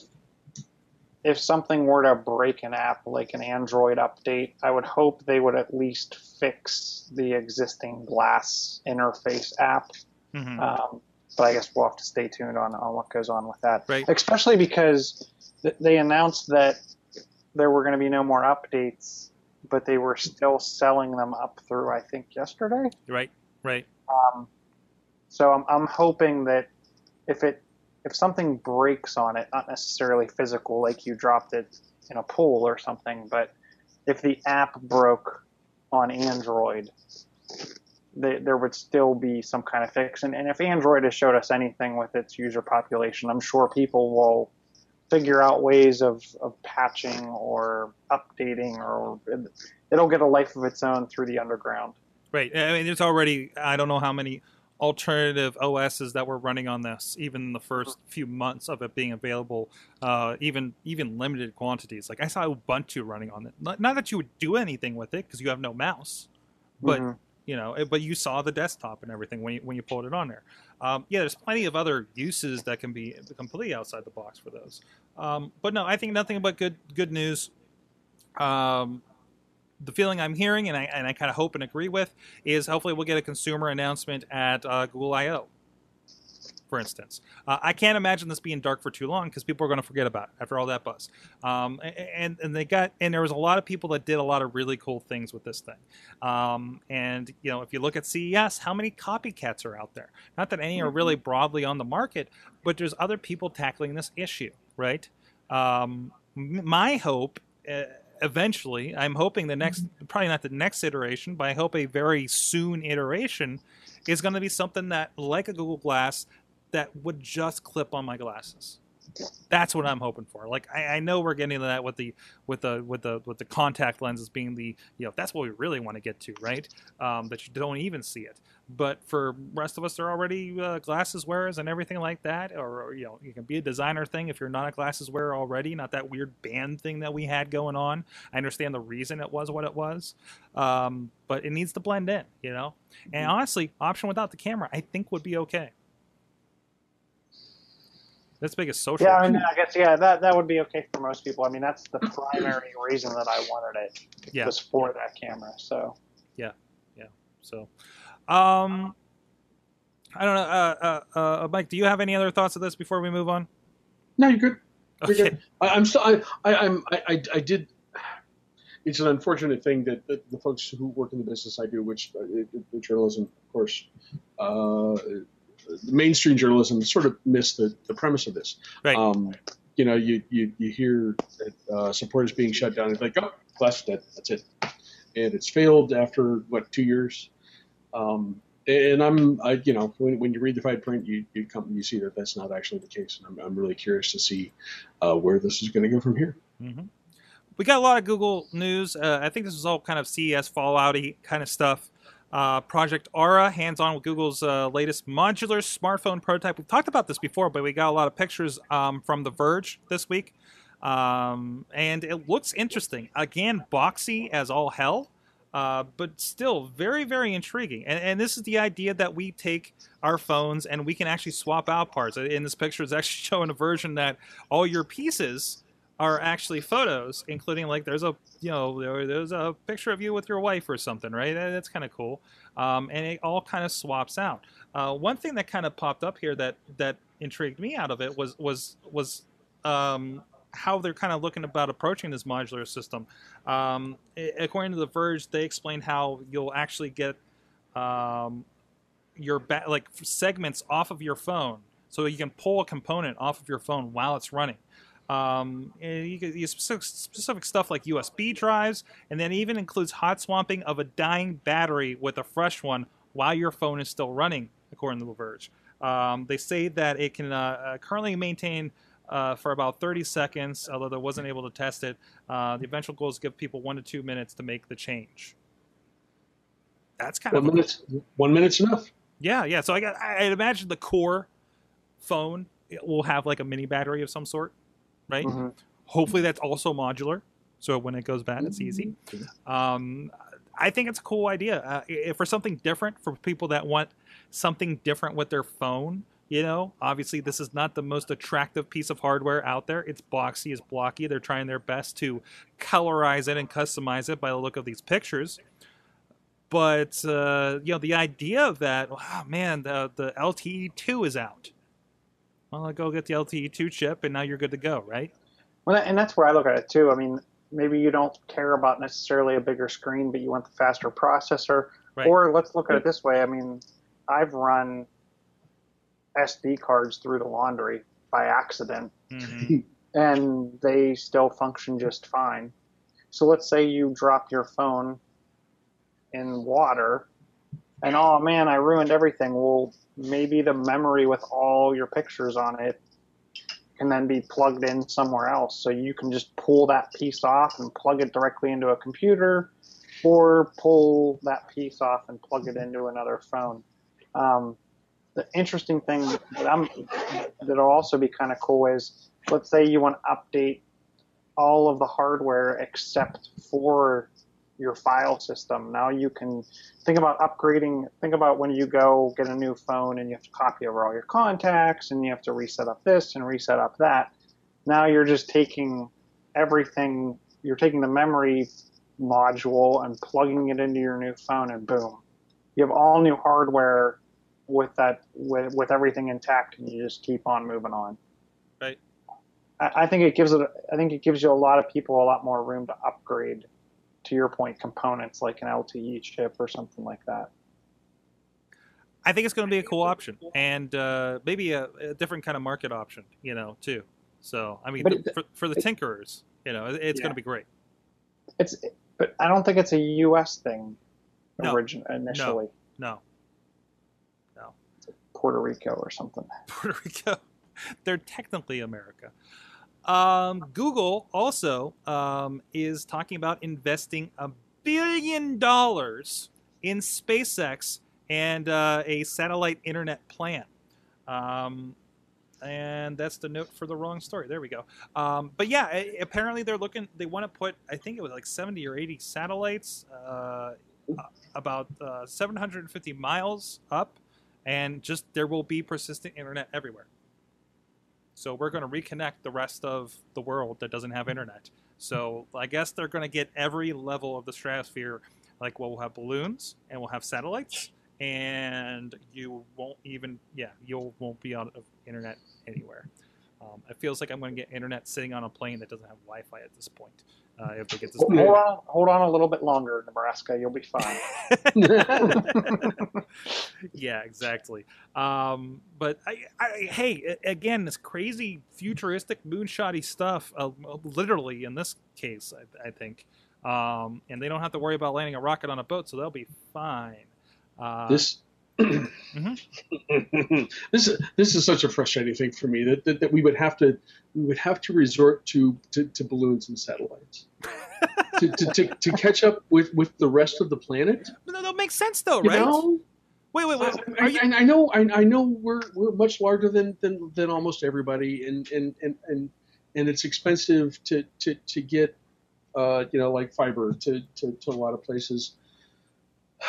if something were to break an app like an Android update, I would hope they would at least fix the existing Glass interface app. hmm Um, but I guess we'll have to stay tuned on, on what goes on with that. Right. Especially because th- they announced that there were going to be no more updates, but they were still selling them up through, I think, yesterday. right, right. Um, so I'm, I'm hoping that if it if something breaks on it, not necessarily physical, like you dropped it in a pool or something, but if the app broke on Android, they, there would still be some kind of fix. And, and if Android has showed us anything with its user population, I'm sure people will figure out ways of, of patching or updating, or it'll get a life of its own through the underground. Right. I mean, there's already I don't know how many alternative OSs that were running on this, even in the first few months of it being available, uh, even even limited quantities. Like I saw Ubuntu running on it. Not, not that you would do anything with it because you have no mouse, but Mhm. you know, it- but you saw the desktop and everything when you when you pulled it on there. Um, yeah, there's plenty of other uses that can be completely outside the box for those. Um, but no, I think nothing but good good news. Um, the feeling I'm hearing, and I and I kind of hope and agree with, is hopefully we'll get a consumer announcement at uh, Google I/O. For instance, uh, I can't imagine this being dark for too long because people are going to forget about it after all that buzz. Um, and and they got and there was a lot of people that did a lot of really cool things with this thing. Um, and you know, if you look at CES, how many copycats are out there? Not that any are really broadly on the market, but there's other people tackling this issue, right? Um, my hope. Eventually i'm hoping the next mm-hmm. probably not the next iteration but i hope a very soon iteration is going to be something that like a google glass that would just clip on my glasses that's what i'm hoping for. Like i, I know we're getting to that with the with the with the with the contact lenses being the you know that's what we really want to get to right? Um, that you don't even see it. But for rest of us they're already uh, glasses wearers and everything like that or, or you know you can be a designer thing if you're not a glasses wearer already not that weird band thing that we had going on. I understand the reason it was what it was um, but it needs to blend in you know? And honestly option without the camera i think would be okay that's big as social Yeah, I mean, I guess yeah, that that would be okay for most people. I mean, that's the primary reason that I wanted it Yeah. was for that camera. So Yeah, yeah. So, um, I don't know. Uh, uh, uh, Mike, do you have any other thoughts of this before we move on? No, you're good. You're Okay. good. I, I'm still. I, I, I'm. I, I, I did. It's an unfortunate thing that, that the folks who work in the business I do, which uh, it- it- the journalism, of course, uh, the mainstream journalism, sort of missed the, the premise of this. Right. Um, you know, you you, you hear that uh, support is being shut down. It's like, oh, Glass dead. That's it. And it's failed after what two years. Um, and I'm, I, you know, when, when you read the fine print, you you come you see that that's not actually the case. And I'm, I'm really curious to see uh, where this is going to go from here. hmm We got a lot of Google news. Uh, I think this is all kind of CES fallouty kind of stuff. Uh, Project Ara, hands on with Google's uh, latest modular smartphone prototype. We've talked about this before, but we got a lot of pictures um, from The Verge this week. Um, and it looks interesting. Again, boxy as all hell, uh, but still very, very intriguing. And, and this is the idea that we take our phones and we can actually swap out parts. In this picture, it's actually *laughs* showing a version that all your pieces are actually photos, including like there's a you know there's a picture of you with your wife or something, right? That's kind of cool, um, and it all kind of swaps out. Uh, one thing that kind of popped up here that that intrigued me out of it was was was um, how they're kind of looking about approaching this modular system. Um, according to The Verge, they explained how you'll actually get um, your ba- like segments off of your phone, so you can pull a component off of your phone while it's running. Um, and you specific, specific stuff like USB drives, and then even includes hot swapping of a dying battery with a fresh one while your phone is still running, according to The Verge. Um, they say that it can uh, uh, currently maintain uh, for about 30 seconds, although they wasn't able to test it. Uh, the eventual goal is to give people one to two minutes to make the change. That's kind One of minute's one minute's enough. yeah, yeah. So I got, I I'd imagine the core phone will have like a mini battery of some sort, right? Mhm. Hopefully that's also modular, so when it goes bad, it's easy. Um, I think it's a cool idea. Uh, for something different for people that want something different with their phone. You know, obviously this is not the most attractive piece of hardware out there. It's boxy, it's blocky. They're trying their best to colorize it and customize it by the look of these pictures. But uh, you know, the idea of that, wow, man, the the LTE two is out. Well, I'll go get the LTE two chip, and now you're good to go, right? Well, and that's where I look at it too. I mean, maybe you don't care about necessarily a bigger screen, but you want the faster processor. Right. Or let's look at it this way. I mean, I've run SD cards through the laundry by accident, Mhm. *laughs* and they still function just fine. So let's say you drop your phone in water and oh man, I ruined everything. Well, maybe the memory with all your pictures on it can then be plugged in somewhere else. So you can just pull that piece off and plug it directly into a computer, or pull that piece off and plug it into another phone. Um, the interesting thing that I'm that'll also be kind of cool is, let's say you want to update all of the hardware except for your file system. Now you can think about upgrading. Think about when you go get a new phone and you have to copy over all your contacts and you have to reset up this and reset up that. Now you're just taking everything. You're taking the memory module and plugging it into your new phone, and boom, you have all new hardware with that with with everything intact, and you just keep on moving on. Right. I, I think it gives it. I think it gives you a lot of people a lot more room to upgrade. To your point, components like an LTE chip or something like that. I think it's going to be a cool option and uh, maybe a, a different kind of market option, you know, too. So, I mean, But it- for, for the tinkerers, you know, it's Yeah. going to be great. It's, but I don't think it's a U.S. thing. No. Origin initially, No, Puerto Rico or something. *laughs* Puerto Rico, they're technically America. Um, Google also um, is talking about investing a billion dollars in SpaceX and uh, a satellite internet plan. Um, and that's the note for the wrong story. There we go. Um, but yeah, apparently they're looking. They want to put. I think it was like seventy or eighty satellites, uh, about uh, seven hundred and fifty miles up, and just there will be persistent internet everywhere. So we're going to reconnect the rest of the world that doesn't have internet. So I guess they're going to get every level of the stratosphere. Like we'll have balloons and we'll have satellites, and you won't even yeah you won't be on internet anywhere. Um, it feels like I'm going to get internet sitting on a plane that doesn't have Wi-Fi at this point. Uh, if they get this. Hold on, hold on a little bit longer, Nebraska. You'll be fine. *laughs* yeah, exactly. Um, but I, I, hey, again, this crazy futuristic moonshotty stuff. Uh, literally, in this case, I, I think, um, and they don't have to worry about landing a rocket on a boat, so they'll be fine. Uh, this *clears throat* this is this is such a frustrating thing for me that, that, that we would have to we would have to resort to to, to balloons and satellites *laughs* to, to, to, to catch up with, with the rest of the planet. no, that makes sense though, You right? know, Wait, wait, wait. I, Are you? I, I know I, I know we're we're much larger than, than, than almost everybody, and and, and, and and it's expensive to to, to get uh, you know like fiber to, to, to a lot of places. *sighs*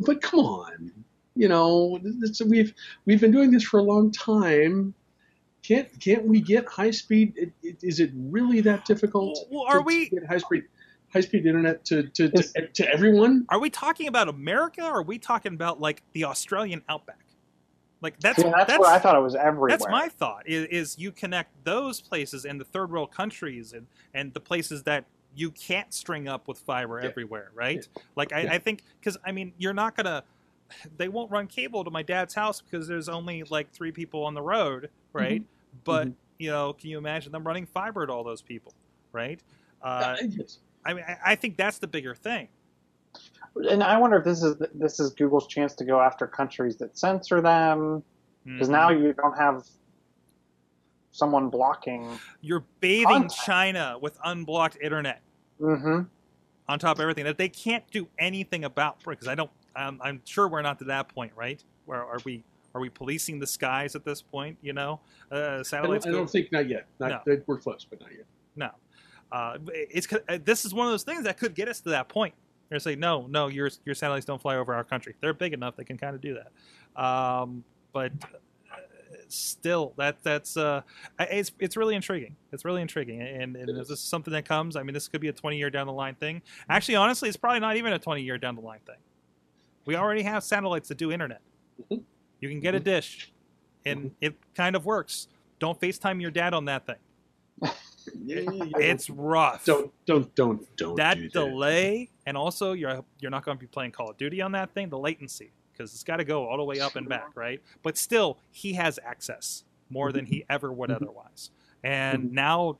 But come on, you know it's, we've we've been doing this for a long time. Can't can't we get high speed? It, it, is it really that difficult? Well, are to, we- to get high speed high speed internet to to, Is- to, to everyone? Are we talking about America? or Are we talking about like the Australian outback? Like that's yeah, that's, what I thought it was everywhere. That's my thought. Is, is you connect those places and the third world countries and and the places that you can't string up with fiber Yeah. everywhere, right? Like I, Yeah. I think because I mean you're not gonna. They won't run cable to my dad's house because there's only like three people on the road, right? But Mhm. you know, can you imagine them running fiber to all those people, right? Uh, Yes. I mean, I, I think that's the bigger thing. and I wonder if this is this is Google's chance to go after countries that censor them because Mhm. now you don't have someone blocking. you're bathing Contact. China with unblocked internet. hmm on top of everything that they can't do anything about because I don't I'm, I'm sure we're not to that point right? Where are we are we policing the skies at this point you know? Uh, I don't, satellites I don't think not yet. Not that we're close, but not yet. no. Uh, it's uh, this is one of those things that could get us to that point. They're say no no your your satellites don't fly over our country. They're big enough they can kind of do that. Um, but uh, still that that's uh it's it's really intriguing. It's really intriguing and, and is. this is. something that comes. I mean this could be a 20 year down the line thing. Actually honestly it's probably not even a 20 year down the line thing we already have satellites that do internet. Mhm. you can get a dish and it kind of works. Don't facetime your dad on that thing. *laughs* It's rough. Don't don't don't don't that do that. delay and also you're you're not going to be playing call of duty on that thing the latency because it's got to go all the way up and back right? But still he has access more than he ever would Mhm. otherwise. And now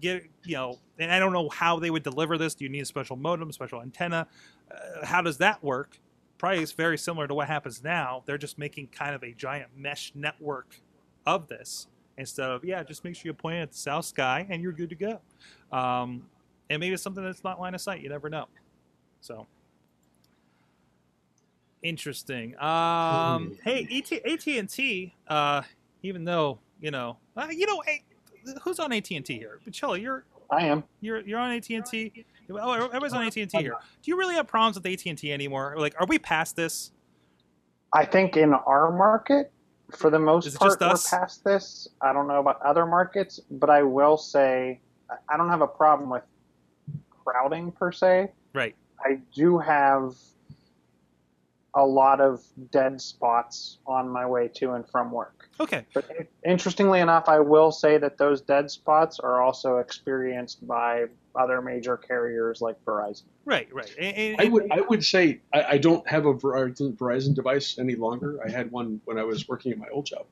get you know and i don't know how they would deliver this do you need a special modem special antenna uh, how does that work price very similar to what happens now. They're just making kind of a giant mesh network of this instead of yeah, just make sure you point it at the south sky and you're good to go. Um, and maybe it's something that's not line of sight. You never know. So interesting. Um, hey, AT and T. Uh, even though you know, uh, you know, hey, who's on AT and T here? Bachello, you're I am. you're you're on AT and T. Oh, everybody's on AT and T here. Do you really have problems with AT and T anymore? Like, are we past this? I think in our market, for the most part, we're past this. I don't know about other markets, but I will say I don't have a problem with crowding per se. Right. I do have a lot of dead spots on my way to and from work. Okay. But interestingly enough, I will say that those dead spots are also experienced by other major carriers like Verizon. Right. Right. And- and- I would I would say I, I don't have a Verizon, Verizon device any longer. I had one when I was working at my old job,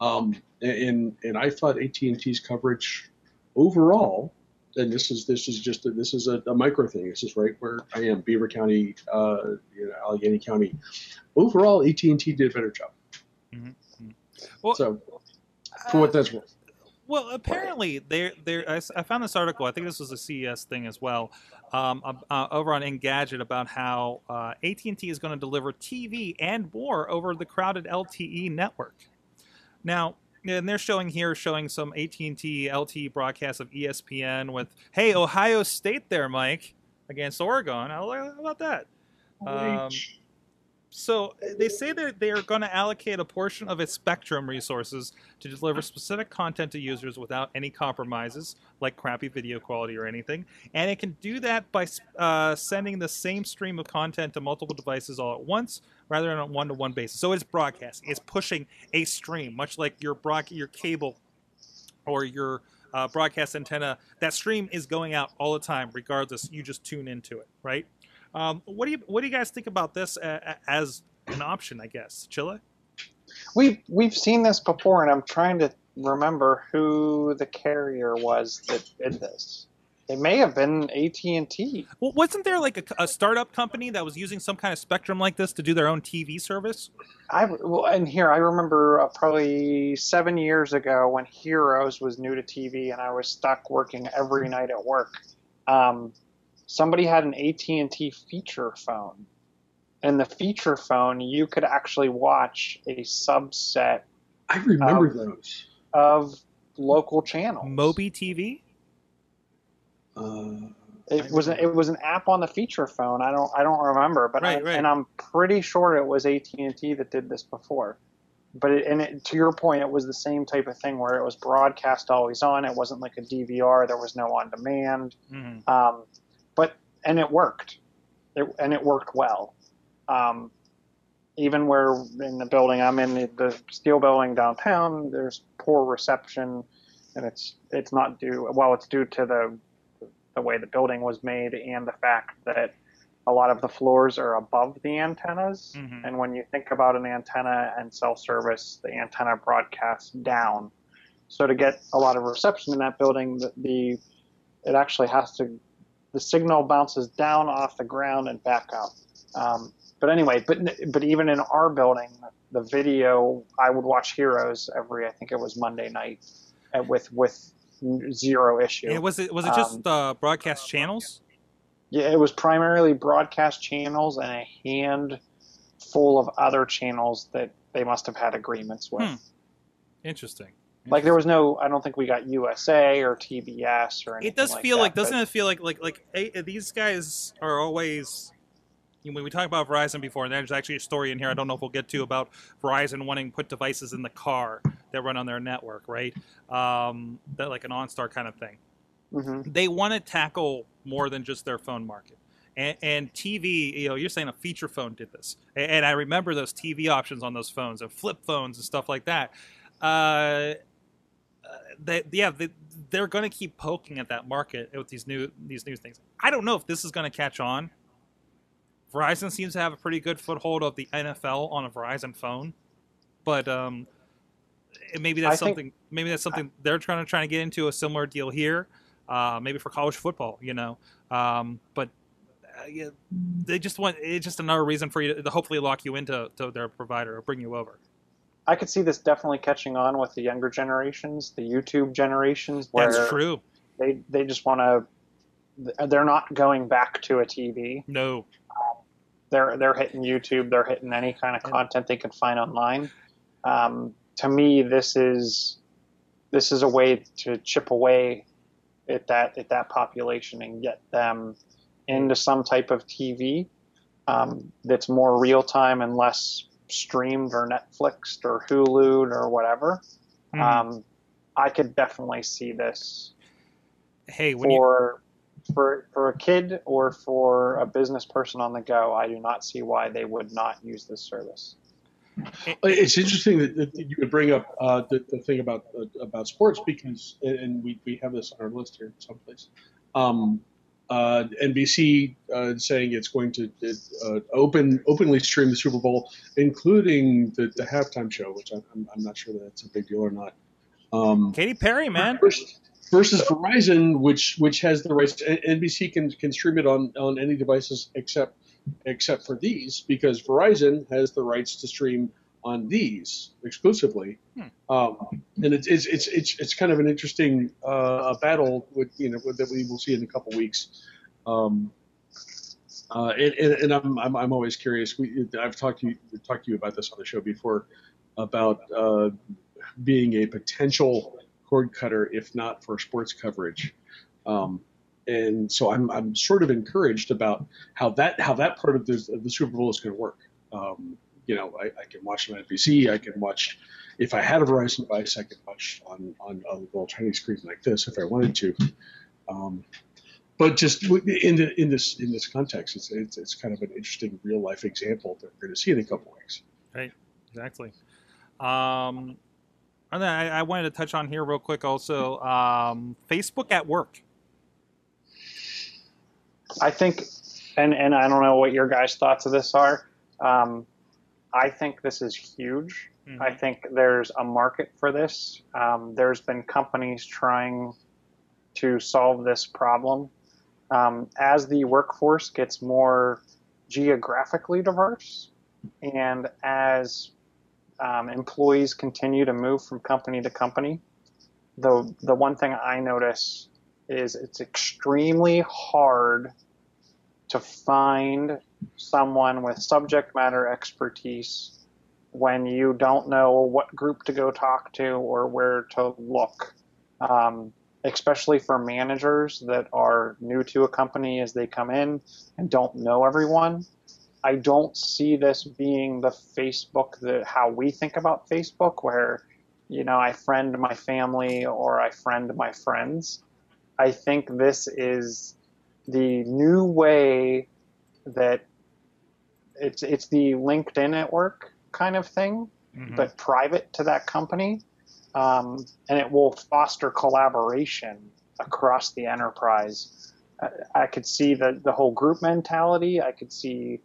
um, and and I thought AT and T's coverage overall, and this is this is just a, this is a, a micro thing. This is right where I am, Beaver County, uh, you know, Allegheny County. Overall, AT and T did a better job. Well, So for what that's worth, Well, apparently, there, there. I, I found this article. I think this was a CES thing as well, um, uh, uh, over on Engadget about how uh, AT and T is going to deliver TV and more over the crowded LTE network. Now, and they're showing here, showing some AT and T LTE broadcasts of ESPN with, "Hey, Ohio State there, Mike, against Oregon." How how about that? Um, so uh, they say that they are going to allocate a portion of its spectrum resources to deliver specific content to users without any compromises, like crappy video quality or anything. And it can do that by uh, sending the same stream of content to multiple devices all at once, rather than on a one-to-one basis. So it's broadcasting. It's pushing a stream, much like your your cable or your uh, broadcast antenna. That stream is going out all the time, regardless. You just tune into it, right? Um, what do you what do you guys think about this as an option? I guess Chilla. We've we've seen this before, and I'm trying to remember who the carrier was that did this. It may have been AT and T. Well, wasn't there like a, a startup company that was using some kind of spectrum like this to do their own TV service? I well, and here I remember uh, probably seven years ago when Heroes was new to TV, and I was stuck working every night at work. Um, somebody had an AT and T feature phone, and the feature phone you could actually watch a subset I remember Um, those. of local channels. MobiTV. Uh, It was a, it was an app on the feature phone. I don't I don't remember, but Right, I, right. and I'm pretty sure it was AT and T that did this before. But it, and it, to your point, it was the same type of thing where it was broadcast always on. It wasn't like a DVR. There was no on demand. Mhm. Um, but and it worked, it, and it worked well. Um, even where in the building I'm in, the, the steel building downtown, there's poor reception, and it's it's not due well, it's due to the the way the building was made and the fact that a lot of the floors are above the antennas. Mhm. And when you think about an antenna and cell service, the antenna broadcasts down. So to get a lot of reception in that building, the, the it actually has to the signal bounces down off the ground and back up. Um, but anyway, but but even in our building, the video I would watch Heroes every I think it was Monday night, uh, with with zero issue. And was it was it just uh, broadcast channels? Yeah, it was primarily broadcast channels and a handful of other channels that they must have had agreements with. Hmm. Interesting. Like there was no, I don't think we got USA or TBS or anything. It does like feel that, like, doesn't but- it feel like like like eh, these guys are always. you know, When we talk about Verizon before, and there's actually a story in here I don't know if we'll get to about Verizon wanting to put devices in the car that run on their network, right? Um, that like an OnStar kind of thing. Mhm. they want to tackle more than just their phone market. And, and TV, you know, you're saying a feature phone did this, and, and I remember those TV options on those phones and flip phones and stuff like that. Uh, they, yeah, they, they're going to keep poking at that market with these new these new things. I don't know if this is going to catch on. Verizon seems to have a pretty good foothold of the NFL on a Verizon phone, but um, maybe that's I think- something. maybe that's something they're trying to trying to get into a similar deal here. Uh, maybe for college football, you know. Um, but uh, yeah, they just want it's just another reason for you to, to hopefully lock you into to their provider or bring you over. I could see this definitely catching on with the younger generations, the YouTube generations, where That's true. they they just want to. They're not going back to a TV. No. They're they're hitting YouTube. They're hitting any kind of content they can find online. Um, to me, this is this is a way to chip away at that at that population and get them into some type of TV um, that's more real time and less streamed or Netflixed or Hulu or whatever. Mhm. Um, I could definitely see this hey, when you for for for a kid or for a business person on the go. I do not see why they would not use this service. It's interesting that, that you would bring up uh, the, the thing about uh, about sports because, and we, we have this on our list here someplace. Um, uh, NBC uh, saying it's going to uh, open openly stream the Super Bowl, including the, the halftime show, which I'm, I'm- not sure that it's a big deal or not. Um, Katy Perry, man. versus, versus Verizon, which which has the rights. NBC can can stream it on on any devices except except for these because Verizon has the rights to stream on these exclusively. Hmm. Um, and it's, it's it's it's it's kind of an interesting uh, battle with you know that we will see in a couple weeks. Um, uh, and, and, and I'm, I'm, I'm always curious. We, I've talked to you talked to you about this on the show before about uh, being a potential cord cutter if not for sports coverage. Um, and so I'm, I'm sort of encouraged about how that how that part of the, of the Super Bowl is going to work. Um, you know, I, I can watch on NBC. I can watch if I had a Verizon device. I could watch on on a little tiny screen like this if I wanted to. Um, but just in the, in this in this context, it's, it's it's kind of an interesting real life example that we're going to see in a couple weeks. Right, exactly. Um, and then I, I wanted to touch on here real quick also um, Facebook at work. I think, and and I don't know what your guys' thoughts of this are. Um, I think this is huge. Mhm. I think there's a market for this. Um, there's been companies trying to solve this problem. Um, as the workforce gets more geographically diverse, and as um, employees continue to move from company to company, the the one thing I notice is it's extremely hard to find someone with subject matter expertise when you don't know what group to go talk to or where to look. Um, especially for managers that are new to a company as they come in and don't know everyone. I don't see this being the Facebook that how we think about Facebook, where you know I friend my family or I friend my friends. I think this is the new way that it's it's the LinkedIn at work kind of thing, Mhm. but private to that company, um, and it will foster collaboration across the enterprise. I, I could see the the whole group mentality. I could see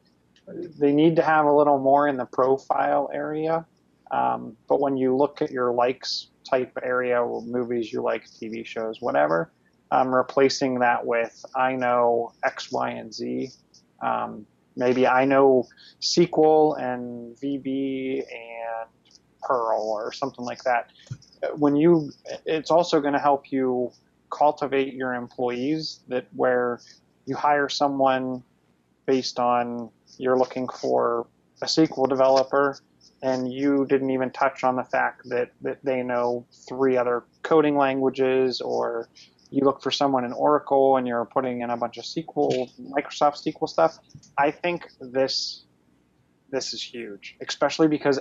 they need to have a little more in the profile area. Um, but when you look at your likes type area, movies you like, TV shows, whatever, I'm replacing that with I know X, Y, and Z. Um, maybe I know SQL and VB and Perl or something like that. When you, it's also going to help you cultivate your employees that where you hire someone based on you're looking for a SQL developer and you didn't even touch on the fact that, that they know three other coding languages or you look for someone in Oracle and you're putting in a bunch of SQL, Microsoft SQL stuff. I think this this is huge, especially because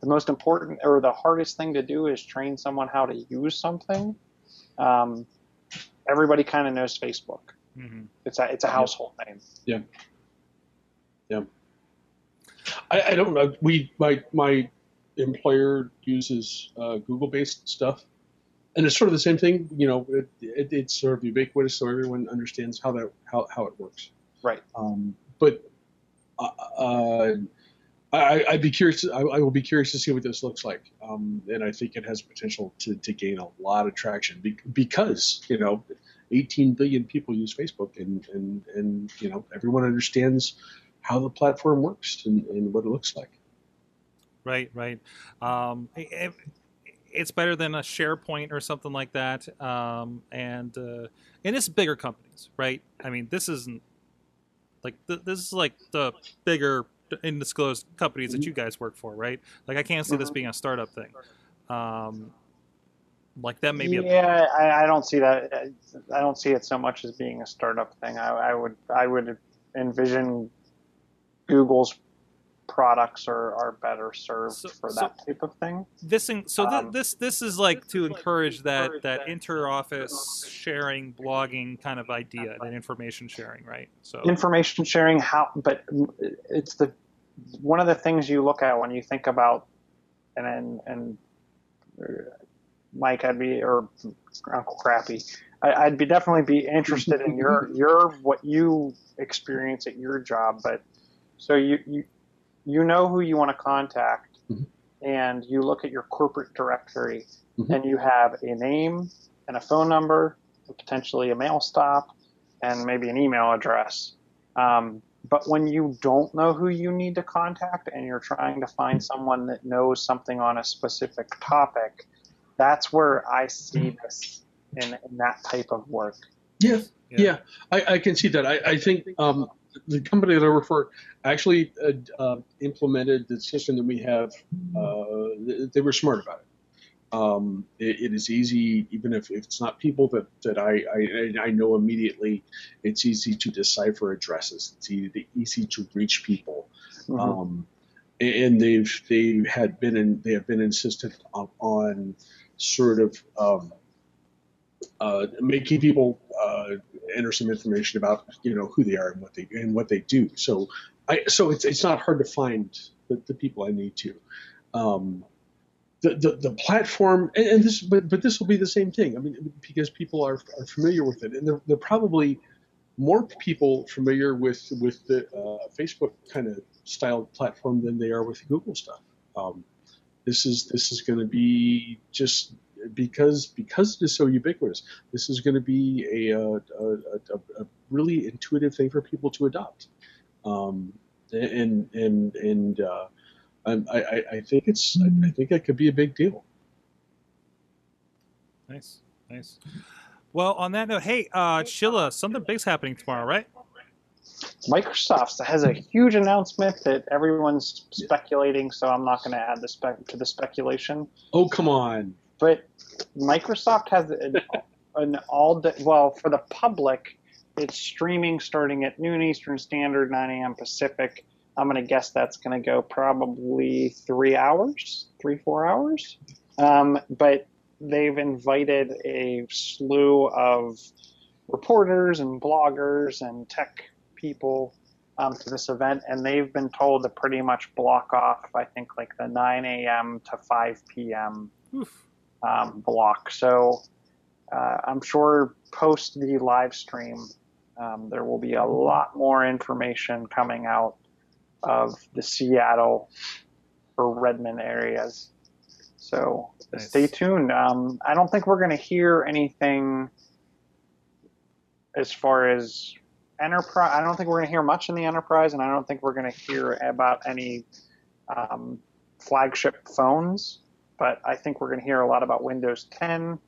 the most important or the hardest thing to do is train someone how to use something. Um, everybody kind of knows Facebook. Mhm. It's a it's a household name. Yeah. Yeah. I, I don't know. We my my employer uses uh, Google based stuff, and it's sort of the same thing. You know, it, it, it's sort of ubiquitous, so everyone understands how that how, how it works. Right. Um, but uh, uh, I, I'd be curious. I, I will be curious to see what this looks like, um, and I think it has potential to, to gain a lot of traction be, because you know, 18 billion people use Facebook, and and and you know everyone understands how the platform works and, and what it looks like. Right, right. Um, it, it's better than a SharePoint or something like that. Um, and uh, and it's bigger companies, right? I mean, this isn't like th- this is like the bigger undisclosed companies that you guys work for, right? Like I can't see this Mhm. being a startup thing. Um, like that maybe. Yeah, I, I don't see that. I don't see it so much as being a startup thing. I, I would I would envision Google's products are, are better served So- for so- that type of thing. this in- so thi- Um, this this is like to encourage that that inter-office sharing, blogging kind of idea, that information sharing, right? So Information sharing, how, but it's the one of the things you look at when you think about, and and, and Mike, I'd be or Uncle Crappy, I, I'd be definitely be interested in your *laughs* your what you experience at your job, but so you you you know who you want to contact, Mhm. and you look at your corporate directory, Mhm. and you have a name and a phone number, potentially a mail stop, and maybe an email address. Um, but when you don't know who you need to contact and you're trying to find someone that knows something on a specific topic, that's where I see this in, in that type of work. Yeah, Yeah. yeah, I, I can see that. I, I think um, the company that I work for actually uh, uh, implemented the system that we have. Uh, they, they were smart about it. Um, it. It is easy, even if, if it's not people that, that I, I, I know immediately, it's easy to decipher addresses. It's easy, easy to reach people. Mhm. Um, and they've they had been in they have been insistent on, on sort of um, uh, making people uh, enter some information about you know who they are and what they and what they do. So I so it's it's not hard to find the, the people I need to. Um, the, the, the platform and, and this but, but this will be the same thing. I mean because people are, are familiar with it and they're, they're probably more people familiar with with the uh, Facebook kind of style platform than they are with Google stuff. Um, this is this is going to be just because because it is so ubiquitous. This is going to be a, uh, a, a, a really intuitive thing for people to adopt, um, and and and uh, I'm- I, I I think it's I, I think that could be a big deal. Nice, nice. Well, on that note, hey, uh, Chilla, something big's happening tomorrow, right? Microsoft has a huge announcement that everyone's speculating, so I'm not going to add the spec to the speculation. Oh come on! But Microsoft has an, *laughs* an all day, well, for the public, it's streaming starting at noon Eastern Standard, 9 a.m. Pacific. I'm going to guess that's going to go probably three hours, three, four hours. Um, but they've invited a slew of reporters and bloggers and tech people um, to this event, and they've been told to pretty much block off, I think, like the 9 a.m. to 5 p.m Oof. Um, block. So uh, I'm sure post the live stream, um, there will be a lot more information coming out of the Seattle or Redmond areas. So Nice. stay tuned. Um, I don't think we're going to hear anything as far as enterprise. I don't think we're going to hear much in the enterprise, and I don't think we're going to hear about any um, flagship phones but I think we're going to hear a lot about Windows 10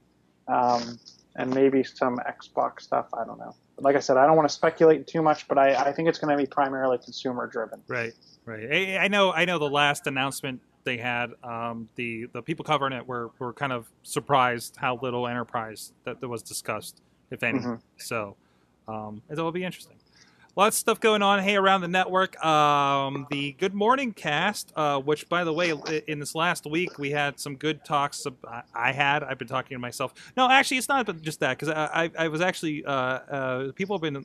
um, and maybe some Xbox stuff. I don't know. But like I said, I don't want to speculate too much, but I, I think it's going to be primarily consumer driven. Right, right. I, I know. I know. The last announcement they had, um, the the people covering it were were kind of surprised how little enterprise that, that was discussed, if any. Mhm. So um, it'll be interesting. Lots of stuff going on. Hey, around the network, um, the Good Morning Cast, uh, which, by the way, in this last week we had some good talks. I- had. I've been talking to myself. No, actually, it's not just that because I, I, I was actually uh, uh, people have been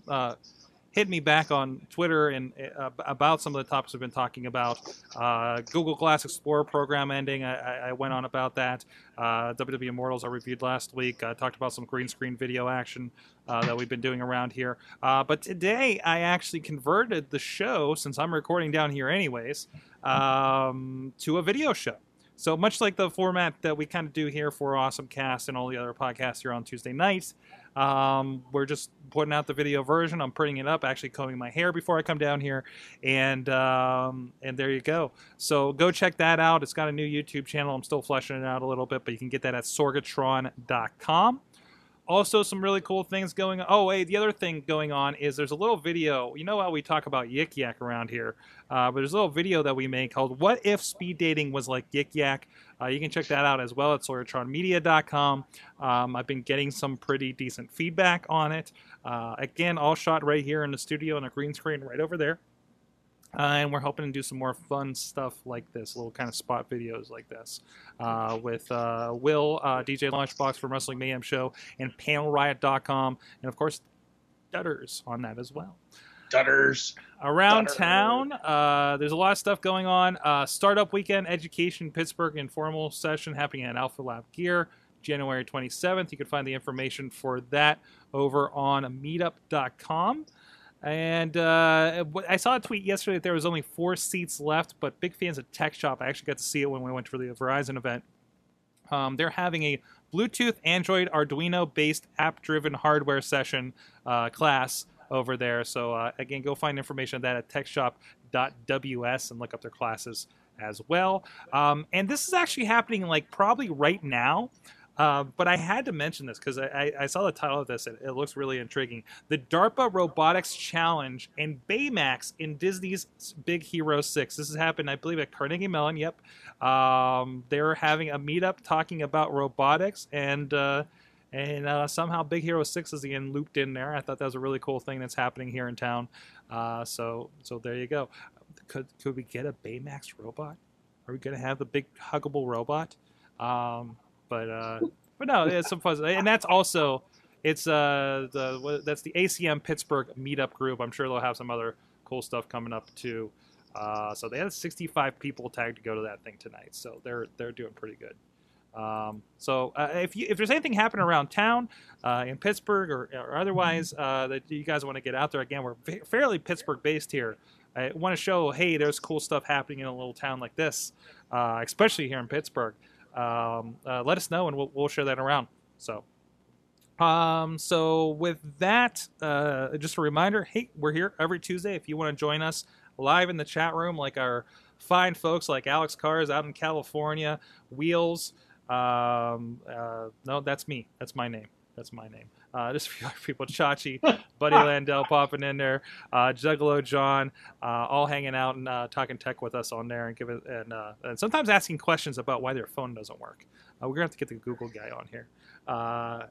hitting me back on Twitter and uh, about some of the topics we've been talking about. Uh, Google Glass Explorer program ending. I, I- I went on about that. Uh, WWE Immortals I reviewed last week. I talked about some green screen video action uh, that we've been doing around here. Uh, but today I actually converted the show, since I'm recording down here anyways, um, to a video show. So much like the format that we kind of do here for Awesome Cast and all the other podcasts here on Tuesday nights, Um, we're just putting out the video version. I'm putting it up, actually combing my hair before I come down here, and um, and there you go. So go check that out. It's got a new YouTube channel. I'm still fleshing it out a little bit, but you can get that at sorgatron.com. Also, some really cool things going on. Oh, wait, the other thing going on is there's a little video. You know how we talk about Yik Yak around here? Uh, but there's a little video that we made called What If Speed Dating Was Like Yik Yak? Uh, you can check that out as well at sorgatronmedia.com. Um, I've been getting some pretty decent feedback on it. Uh, again, all shot right here in the studio on a green screen right over there. Uh, and we're hoping to do some more fun stuff like this, little kind of spot videos like this, uh, with uh, Will, uh, DJ Launchbox from Wrestling Mayhem Show, and PanelRiot.com, and of course, Dutters on that as well. Dutters. Around Dutter. town, uh, there's a lot of stuff going on. Uh, Startup Weekend Education Pittsburgh informal session happening at AlphaLab Gear, January 27th. You can find the information for that over on meetup.com. And uh, I saw a tweet yesterday that there was only four seats left, but big fans of TechShop. I actually got to see it when we went for the Verizon event. Um, they're having a Bluetooth, Android, Arduino based app driven hardware session uh, class over there. So, uh, again, go find information on that at techshop.ws and look up their classes as well. Um, and this is actually happening like probably right now. Uh, but I had to mention this because I, I, I saw the title of this and it looks really intriguing. The DARPA Robotics Challenge and Baymax in Disney's Big Hero 6. This has happened, I believe, at Carnegie Mellon. Yep. Um, they're having a meetup talking about robotics and. Uh, and uh, somehow Big Hero Six is again looped in there. I thought that was a really cool thing that's happening here in town. Uh, so so there you go. Could could we get a Baymax robot? Are we gonna have the big huggable robot? Um, but uh, but no, it's some fun, and that's also it's uh the that's the ACM Pittsburgh meetup group. I'm sure they'll have some other cool stuff coming up too. Uh, so they had 65 people tagged to go to that thing tonight. So they're they're doing pretty good. Um, so uh, if you, if there's anything happening around town uh, in Pittsburgh or, or otherwise uh, that you guys want to get out there, again, we're fa- fairly Pittsburgh based here. I want to show, hey, there's cool stuff happening in a little town like this, uh, especially here in Pittsburgh. Um, uh, let us know, and we'll, we'll share that around. So, um, so with that, uh, just a reminder, hey, we're here every Tuesday. If you want to join us live in the chat room, like our fine folks like Alex Cars out in California, Wheels. Um, uh, no, that's me. That's my name. That's my name. Uh, *laughs* just a few other people, Chachi, *laughs* Buddy Landell popping in there, uh, Juggalo John, uh, all hanging out and uh, talking tech with us on there, and give it and, uh, and sometimes asking questions about why their phone doesn't work. Uh, we're gonna have to get the Google guy on here. Uh,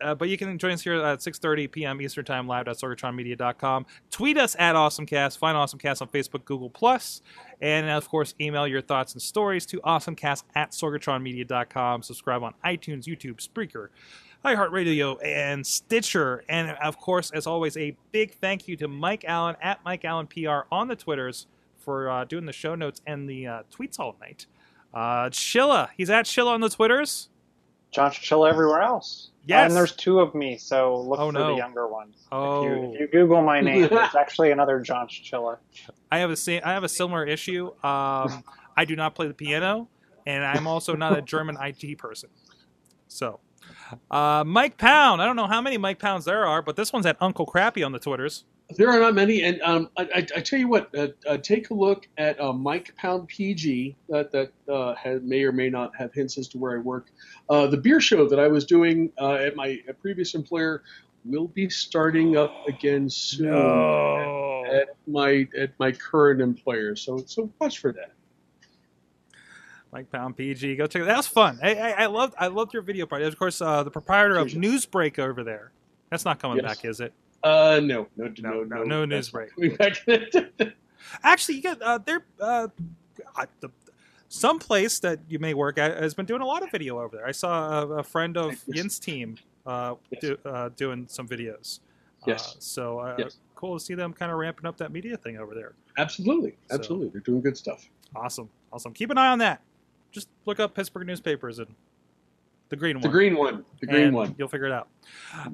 uh, but you can join us here at 6.30 p.m. Eastern Time, live.sorgatronmedia.com. Tweet us at AwesomeCast. Find AwesomeCast on Facebook, Google+. Plus, And, of course, email your thoughts and stories to AwesomeCast at sorgatronmedia.com. Subscribe on iTunes, YouTube, Spreaker, iHeartRadio, and Stitcher. And, of course, as always, a big thank you to Mike Allen at Mike Allen PR on the Twitters for uh, doing the show notes and the uh, tweets all night. Uh, Chilla. He's at Chilla on the Twitters. John Chill everywhere else. Yes. And there's two of me, so look Oh, for no. the younger one. Oh. If you, if you Google my name, *laughs* there's actually another John Chichilla. I have a sa- I have a similar issue. Um, I do not play the piano, and I'm also not a German IT person. So, uh, Mike Pound. I don't know how many Mike Pounds there are, but this one's at Uncle Crappy on the Twitters. There are not many, and um, I, I, I tell you what, uh, uh, take a look at uh, Mike Pound PG that that uh, has, may or may not have hints as to where I work. Uh, the beer show that I was doing uh, at my uh, previous employer will be starting up again soon at my at my current employer. So so watch for that. Mike Pound PG. Go check it. That was fun. I, I, I loved I loved your video part. Of course, uh, the proprietor of Newsbreak over there. That's not coming Yes. back, is it? Uh, no, no, No, no, no, no, no that's news not break. Coming back. *laughs* Actually, you got uh, there. Uh, the, some place that you may work at has been doing a lot of video over there. I saw a, a friend of. Yin's team uh, Yes. do, uh, doing some videos. Yes. Uh, so uh, Yes. cool to see them kind of ramping up that media thing over there. absolutely, So- absolutely, they're doing good stuff. Awesome, awesome. Keep an eye on that. Just look up Pittsburgh newspapers and the green one. The green one, the green and one. You'll figure it out.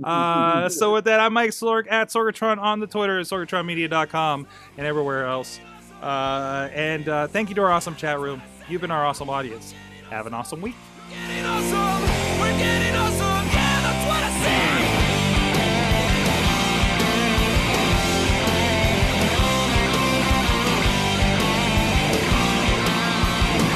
Uh, so with that, I'm Mike Sorg at Sorgatron on the Twitter, at sorgatronmedia.com, and everywhere else. Uh, and uh, thank you to our awesome chat room. You've been our awesome audience. Have an awesome week.